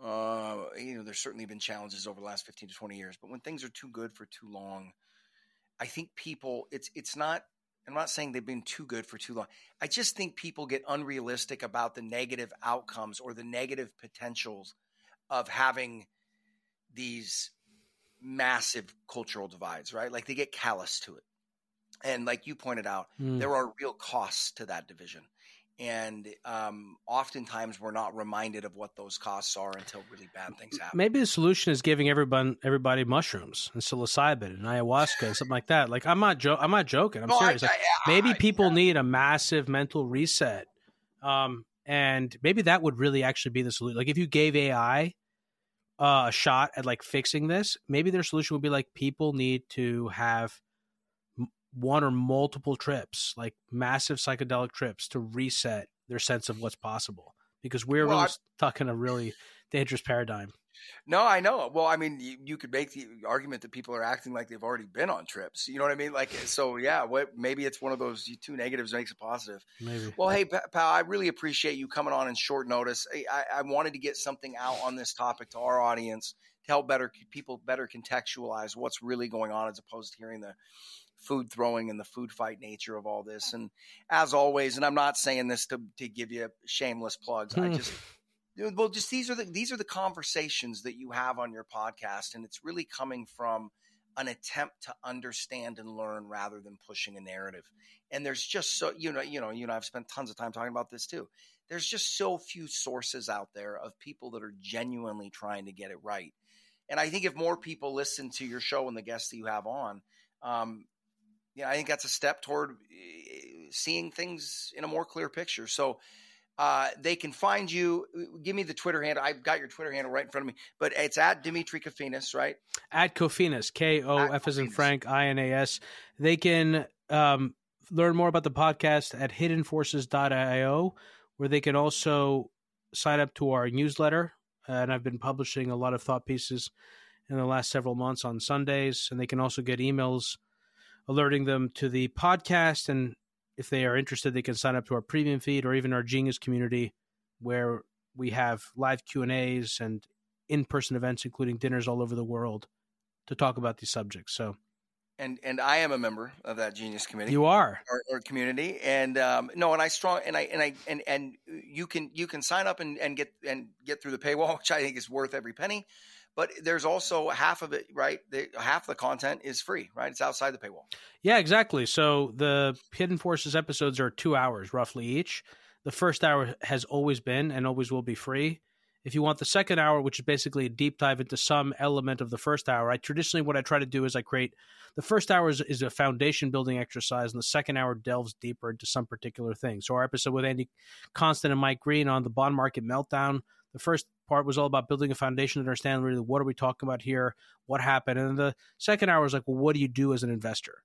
uh, you know, there's certainly been challenges over the last 15 to 20 years, but when things are too good for too long, I think people, it's, it's not I'm not saying they've been too good for too long. I just think people get unrealistic about the negative outcomes or the negative potentials of having these massive cultural divides, right? Like they get callous to it. And like you pointed out, mm. there are real costs to that division and um, oftentimes we're not reminded of what those costs are until really bad things happen. Maybe the solution is giving everybody everybody mushrooms and psilocybin and ayahuasca and something like that. Like I'm not jo- I'm not joking. I'm no, serious. I, like, I, maybe people yeah. need a massive mental reset, um, and maybe that would really actually be the solution. Like if you gave AI uh, a shot at like fixing this, maybe their solution would be like people need to have one or multiple trips, like massive psychedelic trips to reset their sense of what's possible because we're well, really I, stuck in a really dangerous paradigm. No, I know. Well, I mean, you, you, could make the argument that people are acting like they've already been on trips. You know what I mean? Like, eh, so yeah, what, maybe it's one of those two negatives makes a positive. Maybe. Well, hey, pal, I really appreciate you coming on in short notice. I, I wanted to get something out on this topic to our audience to help better people better contextualize what's really going on as opposed to hearing the food throwing and the food fight nature of all this. And as always, and I'm not saying this to, to give you shameless plugs. I just, well, just these are the, these are the conversations that you have on your podcast. And it's really coming from an attempt to understand and learn rather than pushing a narrative. And there's just so, you know, you know, you know, I've spent tons of time talking about this too. There's just so few sources out there of people that are genuinely trying to get it right. And I think if more people listen to your show and the guests that you have on, um, yeah, I think that's a step toward eh, seeing things in a more clear picture. So uh, they can find you. Give me the Twitter handle. I've got your Twitter handle right in front of me, but it's at Demetri Kofinas, right? At Kofinas, K O F as in Frank, I N A S. They can um, learn more about the podcast at hiddenforces.io, where they can also sign up to our newsletter. And I've been publishing a lot of thought pieces in the last several months on Sundays, and they can also get emails alerting them to the podcast. And if they are interested, they can sign up to our premium feed or even our Genius community, where we have live Q and A's and in-person events, including dinners all over the world, to talk about these subjects. So, and and I am a member of that Genius committee. You are our, our community, and um, no, and I strong and I and I and and you can you can sign up and, and get and get through the paywall, which I think is worth every penny but there's also half of it, right? The, half the content is free, right? It's outside the paywall. Yeah, exactly. So the Hidden Forces episodes are two hours roughly each. The first hour has always been and always will be free. If you want the second hour, which is basically a deep dive into some element of the first hour, I traditionally what I try to do is I create the first hour is, is a foundation building exercise, and the second hour delves deeper into some particular thing. So our episode with Andy Constan and Mike Green on the bond market meltdown, the first part was all about building a foundation to understand really what are we talking about here, what happened, and the second hour was like, well, what do you do as an investor?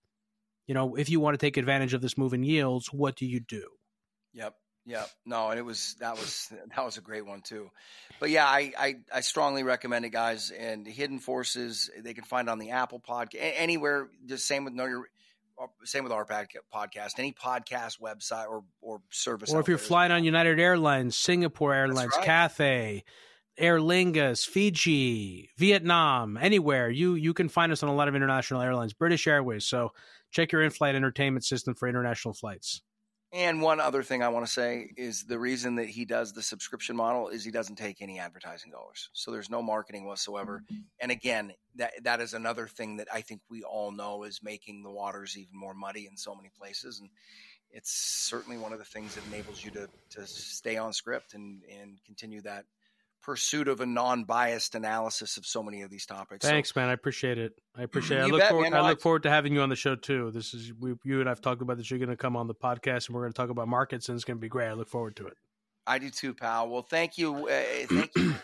You know, if you want to take advantage of this move in yields, what do you do? Yep. Yeah, no, and it was that was that was a great one too. But yeah, I I, I strongly recommend it, guys. And Hidden Forces, they can find on the Apple podcast anywhere. The same with Know Your same with our podcast. Any podcast website or or service. Or if you're flying on United Airlines, Singapore Airlines, right. Cathay, Aer Lingus, Fiji, Vietnam, anywhere you you can find us on a lot of international airlines, British Airways. So check your in-flight entertainment system for international flights. And one other thing I want to say is the reason that he does the subscription model is he doesn't take any advertising dollars. So there's no marketing whatsoever. And again, that that is another thing that I think we all know is making the waters even more muddy in so many places. And it's certainly one of the things that enables you to to stay on script and and continue that pursuit of a non-biased analysis of so many of these topics. Thanks, so, man. I appreciate it. I appreciate it. I look bet, forward. Man, I look forward to having you on the show too. This is we, you and I've talked about this. You're going to come on the podcast, and we're going to talk about markets, and it's going to be great. I look forward to it. I do too, pal. Well, thank you, uh, thank you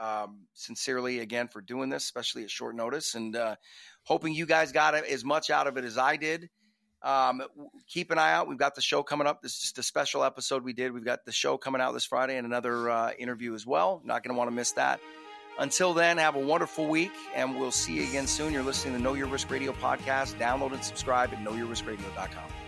uh, um, sincerely again for doing this, especially at short notice, and uh, hoping you guys got as much out of it as I did. Um, keep an eye out. We've got the show coming up. This is just a special episode we did. We've got the show coming out this Friday and another uh, interview as well. Not going to want to miss that. Until then, have a wonderful week, and we'll see you again soon. You're listening to Know Your Risk Radio podcast. Download and subscribe at knowyourriskradio.com.